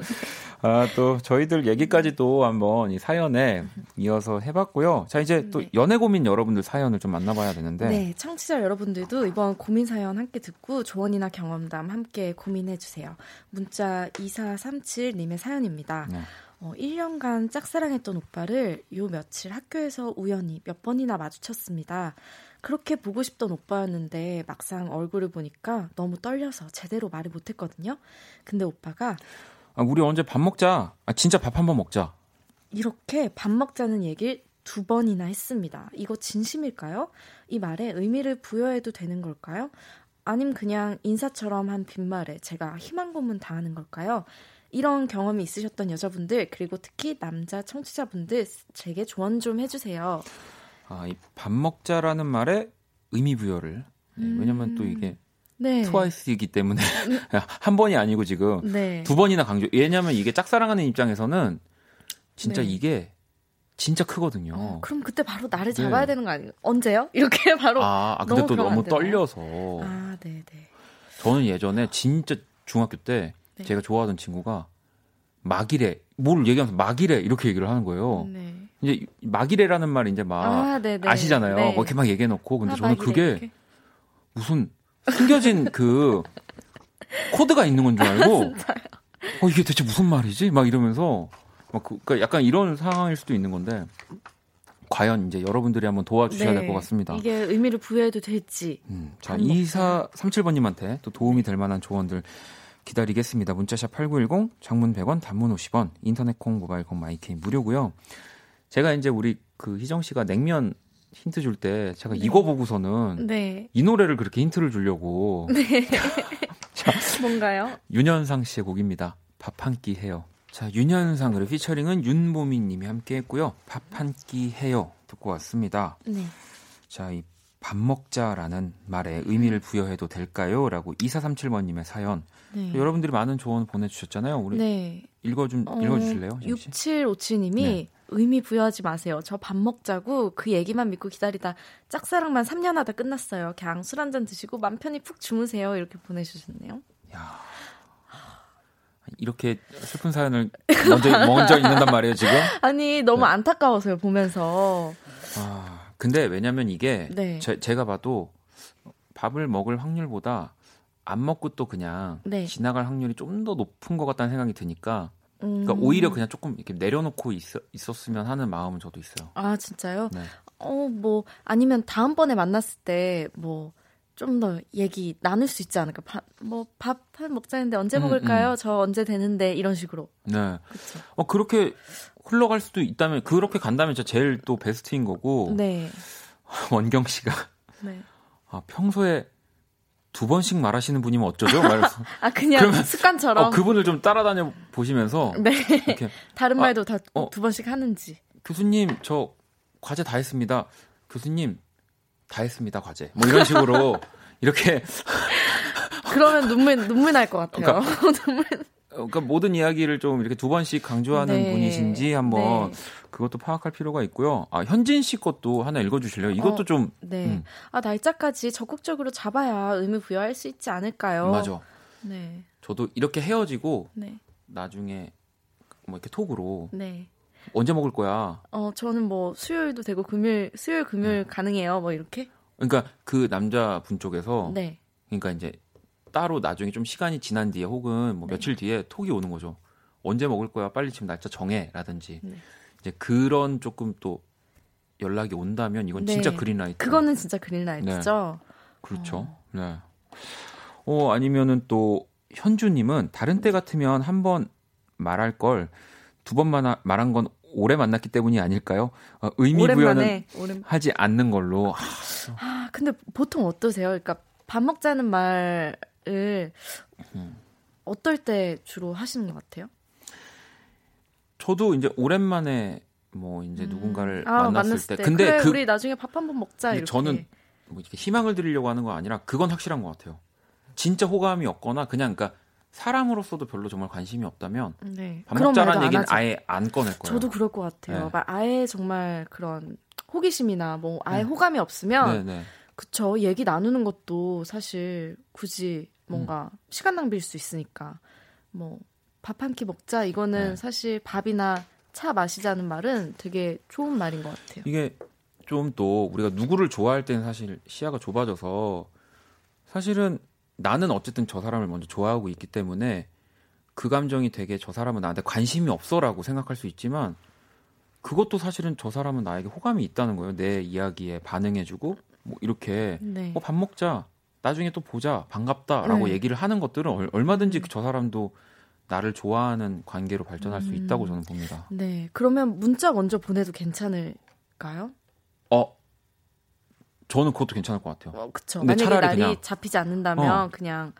아, 또 저희들 얘기까지 또 한번 이 사연에 이어서 해봤고요. 자 이제 또 네. 연애 고민 여러분들 사연을 좀 만나봐야 되는데. 네, 청취자 여러분들도 이번 고민 사연 함께 듣고 조언이나 경험담 함께 고민해 주세요. 문자 2437님의 사연입니다. 네. 어, 1년간 짝사랑했던 오빠를 요 며칠 학교에서 우연히 몇 번이나 마주쳤습니다. 그렇게 보고 싶던 오빠였는데 막상 얼굴을 보니까 너무 떨려서 제대로 말을 못했거든요. 근데 오빠가 아, 우리 언제 밥 먹자. 아, 진짜 밥 한번 먹자. 이렇게 밥 먹자는 얘기를 두 번이나 했습니다. 이거 진심일까요? 이 말에 의미를 부여해도 되는 걸까요? 아님 그냥 인사처럼 한 빈말에 제가 희망 고문 당하는 걸까요? 이런 경험이 있으셨던 여자분들 그리고 특히 남자 청취자분들 제게 조언 좀 해주세요. 아, 이 밥 먹자라는 말에 의미 부여를. 네, 왜냐면 또 이게 음. 네. 트와이스이기 때문에 한 번이 아니고 지금 네. 두 번이나 강조. 왜냐면 이게 짝사랑하는 입장에서는 진짜 네. 이게 진짜 크거든요. 어, 그럼 그때 바로 나를 네. 잡아야 되는 거 아니에요? 언제요? 이렇게 바로. 아, 아, 근데 너무 또 너무? 떨려서. 아, 네, 네. 저는 예전에 진짜 중학교 때 네. 제가 좋아하던 친구가 막이래 뭘 얘기하면서 막이래 이렇게 얘기를 하는 거예요. 네. 이제 이 막이래라는 말 이제 막 아, 네, 네. 아시잖아요. 네. 뭐 이렇게 막 얘기해 놓고 근데 아, 저는 막이래, 그게 이렇게. 무슨 숨겨진 그 코드가 있는 건 줄 알고 어 이게 대체 무슨 말이지? 막 이러면서 막 그, 그러니까 약간 이런 상황일 수도 있는 건데 과연 이제 여러분들이 한번 도와주셔야 될 네. 것 같습니다. 이게 의미를 부여해도 될지. 음, 자, 밥 먹자. 2437번님한테 또 도움이 될 만한 조언들 기다리겠습니다. 문자샵 8910, 장문 100원, 단문 50원, 인터넷 콩, 모바일 콩, 마이케이 무료고요. 제가 이제 우리 그 희정 씨가 냉면 힌트 줄 때 제가 이거 보고서는 네. 이 노래를 그렇게 힌트를 주려고 뭔가요? 윤현상 씨의 곡입니다. 밥 한 끼 해요. 자, 윤현상 그리고 피처링은 윤보미 님이 함께 했고요. 밥 한 끼 해요. 듣고 왔습니다. 네. 자, 이 밥 먹자라는 말에 의미를 부여해도 될까요? 라고 2437번 님의 사연. 네. 여러분들이 많은 조언 보내 주셨잖아요. 우리 네. 읽어 좀 어, 읽어 주실래요? 희정 씨? 6757님이 네. 의미 부여하지 마세요. 저 밥 먹자고 그 얘기만 믿고 기다리다 짝사랑만 3년 하다 끝났어요. 그냥 술 한 잔 드시고 맘 편히 푹 주무세요. 이렇게 보내주셨네요. 야. 이렇게 슬픈 사연을 먼저 먼저 읽는단 말이에요, 지금? 아니 너무 네. 안타까워서요 보면서. 아, 근데 왜냐면 이게 네. 제, 제가 봐도 밥을 먹을 확률보다 안 먹고 또 그냥 네. 지나갈 확률이 좀 더 높은 것 같다는 생각이 드니까 음. 그러니까 오히려 그냥 조금 이렇게 내려놓고 있, 있었으면 하는 마음은 저도 있어요. 아 진짜요? 네. 어뭐 아니면 다음번에 만났을 때 뭐 좀 더 얘기 나눌 수 있지 않을까? 뭐밥 먹자 했는데 언제 음, 먹을까요? 저 언제 되는데 이런 식으로. 네. 그렇죠. 어 그렇게 흘러갈 수도 있다면 그렇게 간다면 진짜 제일 또 베스트인 거고 네. 원경 씨가 네. 아, 평소에 두 번씩 말하시는 분이면 어쩌죠? 말해서 아 그냥 그러면- 습관처럼. 어, 그분을 좀 따라다녀 보시면서 네. 이렇게 다른 아, 말도 다두 어. 번씩 하는지. 교수님 저 과제 다 했습니다. 교수님 다 했습니다 과제. 뭐 이런 식으로 이렇게 그러면 눈물 눈물 날 것 같아요. 눈물. 어, 그러니까 모든 이야기를 좀 이렇게 두 번씩 강조하는 네. 분이신지 한번 네. 그것도 파악할 필요가 있고요. 아 현진 씨 것도 하나 읽어주실래요? 이것도 어, 좀 네. 음. 아 날짜까지 적극적으로 잡아야 의미 부여할 수 있지 않을까요? 맞아. 네. 저도 이렇게 헤어지고 네. 나중에 뭐 이렇게 톡으로 네. 언제 먹을 거야. 어 저는 뭐 수요일도 되고 금요일 수요일 금요일 가능해요. 뭐 이렇게. 그러니까 그 남자 분 쪽에서 네. 그러니까 이제 따로 나중에 좀 시간이 지난 뒤에 혹은 뭐 네. 며칠 뒤에 톡이 오는 거죠. 언제 먹을 거야? 빨리 지금 날짜 정해라든지 네. 이제 그런 조금 또 연락이 온다면 이건 네. 진짜 그린라이트. 그거는 진짜 그린라이트죠. 그렇죠. 네. 어 아니면은 또 현주님은 다른 때 같으면 한 번 말할 걸 두번 말한 건 오래 만났기 때문이 아닐까요? 어, 의미 부여는 오랜. 하지 않는 걸로. 아, 아 근데 보통 어떠세요? 그러니까 밥 먹자는 말 을 음. 어떨 때 주로 하시는 것 같아요? 저도 이제 오랜만에 뭐 이제 누군가를 아, 만났을, 때, 근데 그래, 그 우리 나중에 밥 한 번 먹자 이렇게. 저는 뭐 이렇게 희망을 드리려고 하는 거 아니라 그건 확실한 것 같아요. 진짜 호감이 없거나 그냥 그러니까 사람으로서도 별로 정말 관심이 없다면 네. 밥 먹자라는 얘기는 하죠. 아예 안 꺼낼 거예요. 저도 그럴 것 같아요. 네. 막 아예 정말 그런 호기심이나 뭐 아예 네. 호감이 없으면 네, 네. 그쵸 얘기 나누는 것도 사실 굳이 뭔가 음. 시간 낭비일 수 있으니까 뭐 밥 한 끼 먹자 이거는 네. 사실 밥이나 차 마시자는 말은 되게 좋은 말인 것 같아요. 이게 좀 또 우리가 누구를 좋아할 때는 사실 시야가 좁아져서 사실은 나는 어쨌든 저 사람을 먼저 좋아하고 있기 때문에 그 감정이 되게 저 사람은 나한테 관심이 없어라고 생각할 수 있지만 그것도 사실은 저 사람은 나에게 호감이 있다는 거예요. 내 이야기에 반응해주고 뭐 이렇게 네. 어, 밥 먹자. 나중에 또 보자. 반갑다라고 네. 얘기를 하는 것들은 얼- 얼마든지 음. 저 사람도 나를 좋아하는 관계로 발전할 수 음. 있다고 저는 봅니다. 네. 그러면 문자 먼저 보내도 괜찮을까요? 어, 저는 그것도 괜찮을 것 같아요. 어, 그쵸. 근데 만약에 날이 그냥- 잡히지 않는다면 어. 그냥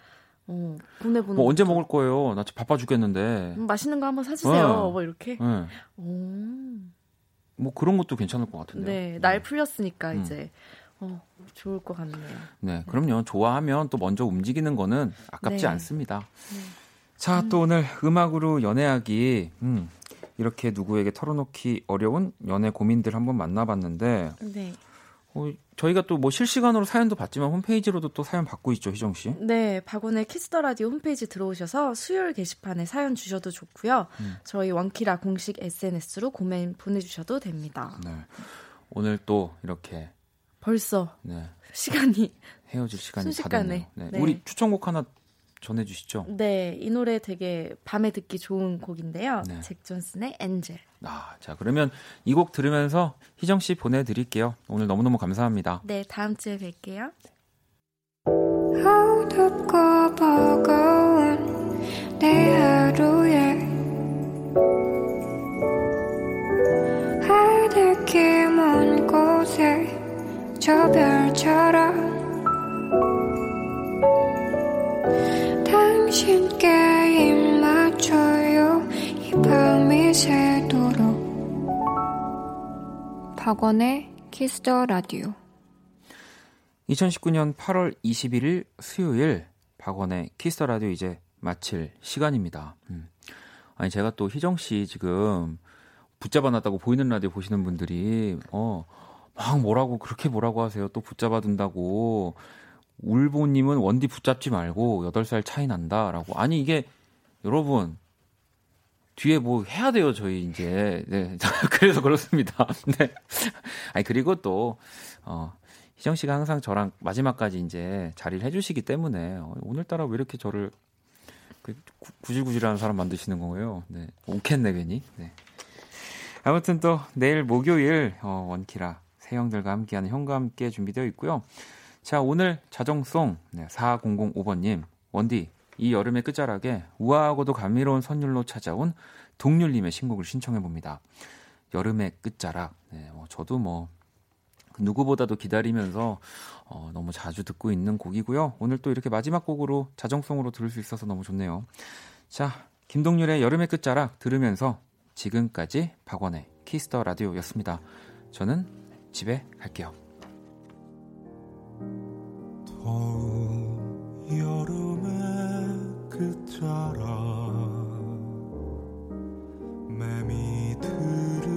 어, 보내보는 뭐 언제 먹을 거예요? 나 지금 바빠 죽겠는데. 음, 맛있는 거 한번 사주세요. 어. 뭐 이렇게. 네. 오. 뭐 그런 것도 괜찮을 것 같은데요. 네, 날 풀렸으니까 음. 이제 어, 좋을 것 같네요. 네, 그럼요. 좋아하면 또 먼저 움직이는 거는 아깝지 네. 않습니다. 자, 또 오늘 음악으로 연애하기, 음, 이렇게 누구에게 털어놓기 어려운 연애 고민들 한번 만나봤는데, 네. 어, 저희가 또 뭐 실시간으로 사연도 받지만 홈페이지로도 또 사연 받고 있죠, 희정 씨. 네, 박원의 Kiss the Radio 홈페이지 들어오셔서 수요일 게시판에 사연 주셔도 좋고요. 음. 저희 원키라 공식 SNS로 고민 보내주셔도 됩니다. 네. 오늘 또 이렇게 벌써 네, 시간이 헤어질 시간이 다 순식간에. 됐네요. 네. 네. 우리 추천곡 하나 전해주시죠. 네, 이 노래 되게 밤에 듣기 좋은 곡인데요. 네. 잭 존슨의 Angel. 아, 자 그러면 이 곡 들으면서 희정 씨 보내드릴게요. 오늘 너무너무 감사합니다. 네, 다음 주에 뵐게요. 어둡고 버거운 내 하루에 저 별처럼 당신께 입 맞춰요 이 밤이 새도록 박원의 Kiss the Radio 2019년 8월 21일 수요일 박원의 Kiss the Radio 이제 마칠 시간입니다. 음. 아니 제가 또 희정 씨 지금 붙잡아놨다고 보이는 라디오 보시는 분들이 어 막 뭐라고 그렇게 뭐라고 하세요. 또 붙잡아 둔다고 울보님은 원디 붙잡지 말고 8살 차이 난다라고 아니 이게 여러분 뒤에 뭐 해야 돼요 저희 이제 네 그래서 그렇습니다. 네 아니 그리고 또 어. 희정 씨가 항상 저랑 마지막까지 이제 자리를 해주시기 때문에 어, 오늘따라 왜 이렇게 저를 그 구- 구질구질한 사람 만드시는 거예요? 네, 웃겠네 괜히. 네. 아무튼 또 내일 목요일 어, 원키라 세영들과 함께하는 형과 함께 준비되어 있고요. 자 오늘 자정송 네, 4005번님 원디 이 여름의 끝자락에 우아하고도 감미로운 선율로 찾아온 동률님의 신곡을 신청해 봅니다. 여름의 끝자락. 네, 뭐 저도 뭐 누구보다도 기다리면서 어, 너무 자주 듣고 있는 곡이고요. 오늘 또 이렇게 마지막 곡으로 자정송으로 들을 수 있어서 너무 좋네요. 자, 김동률의 여름의 끝자락 들으면서 지금까지 박원의 Kiss the Radio였습니다. 저는 집에 갈게요. 더운 여름의 끝자락 매미 들은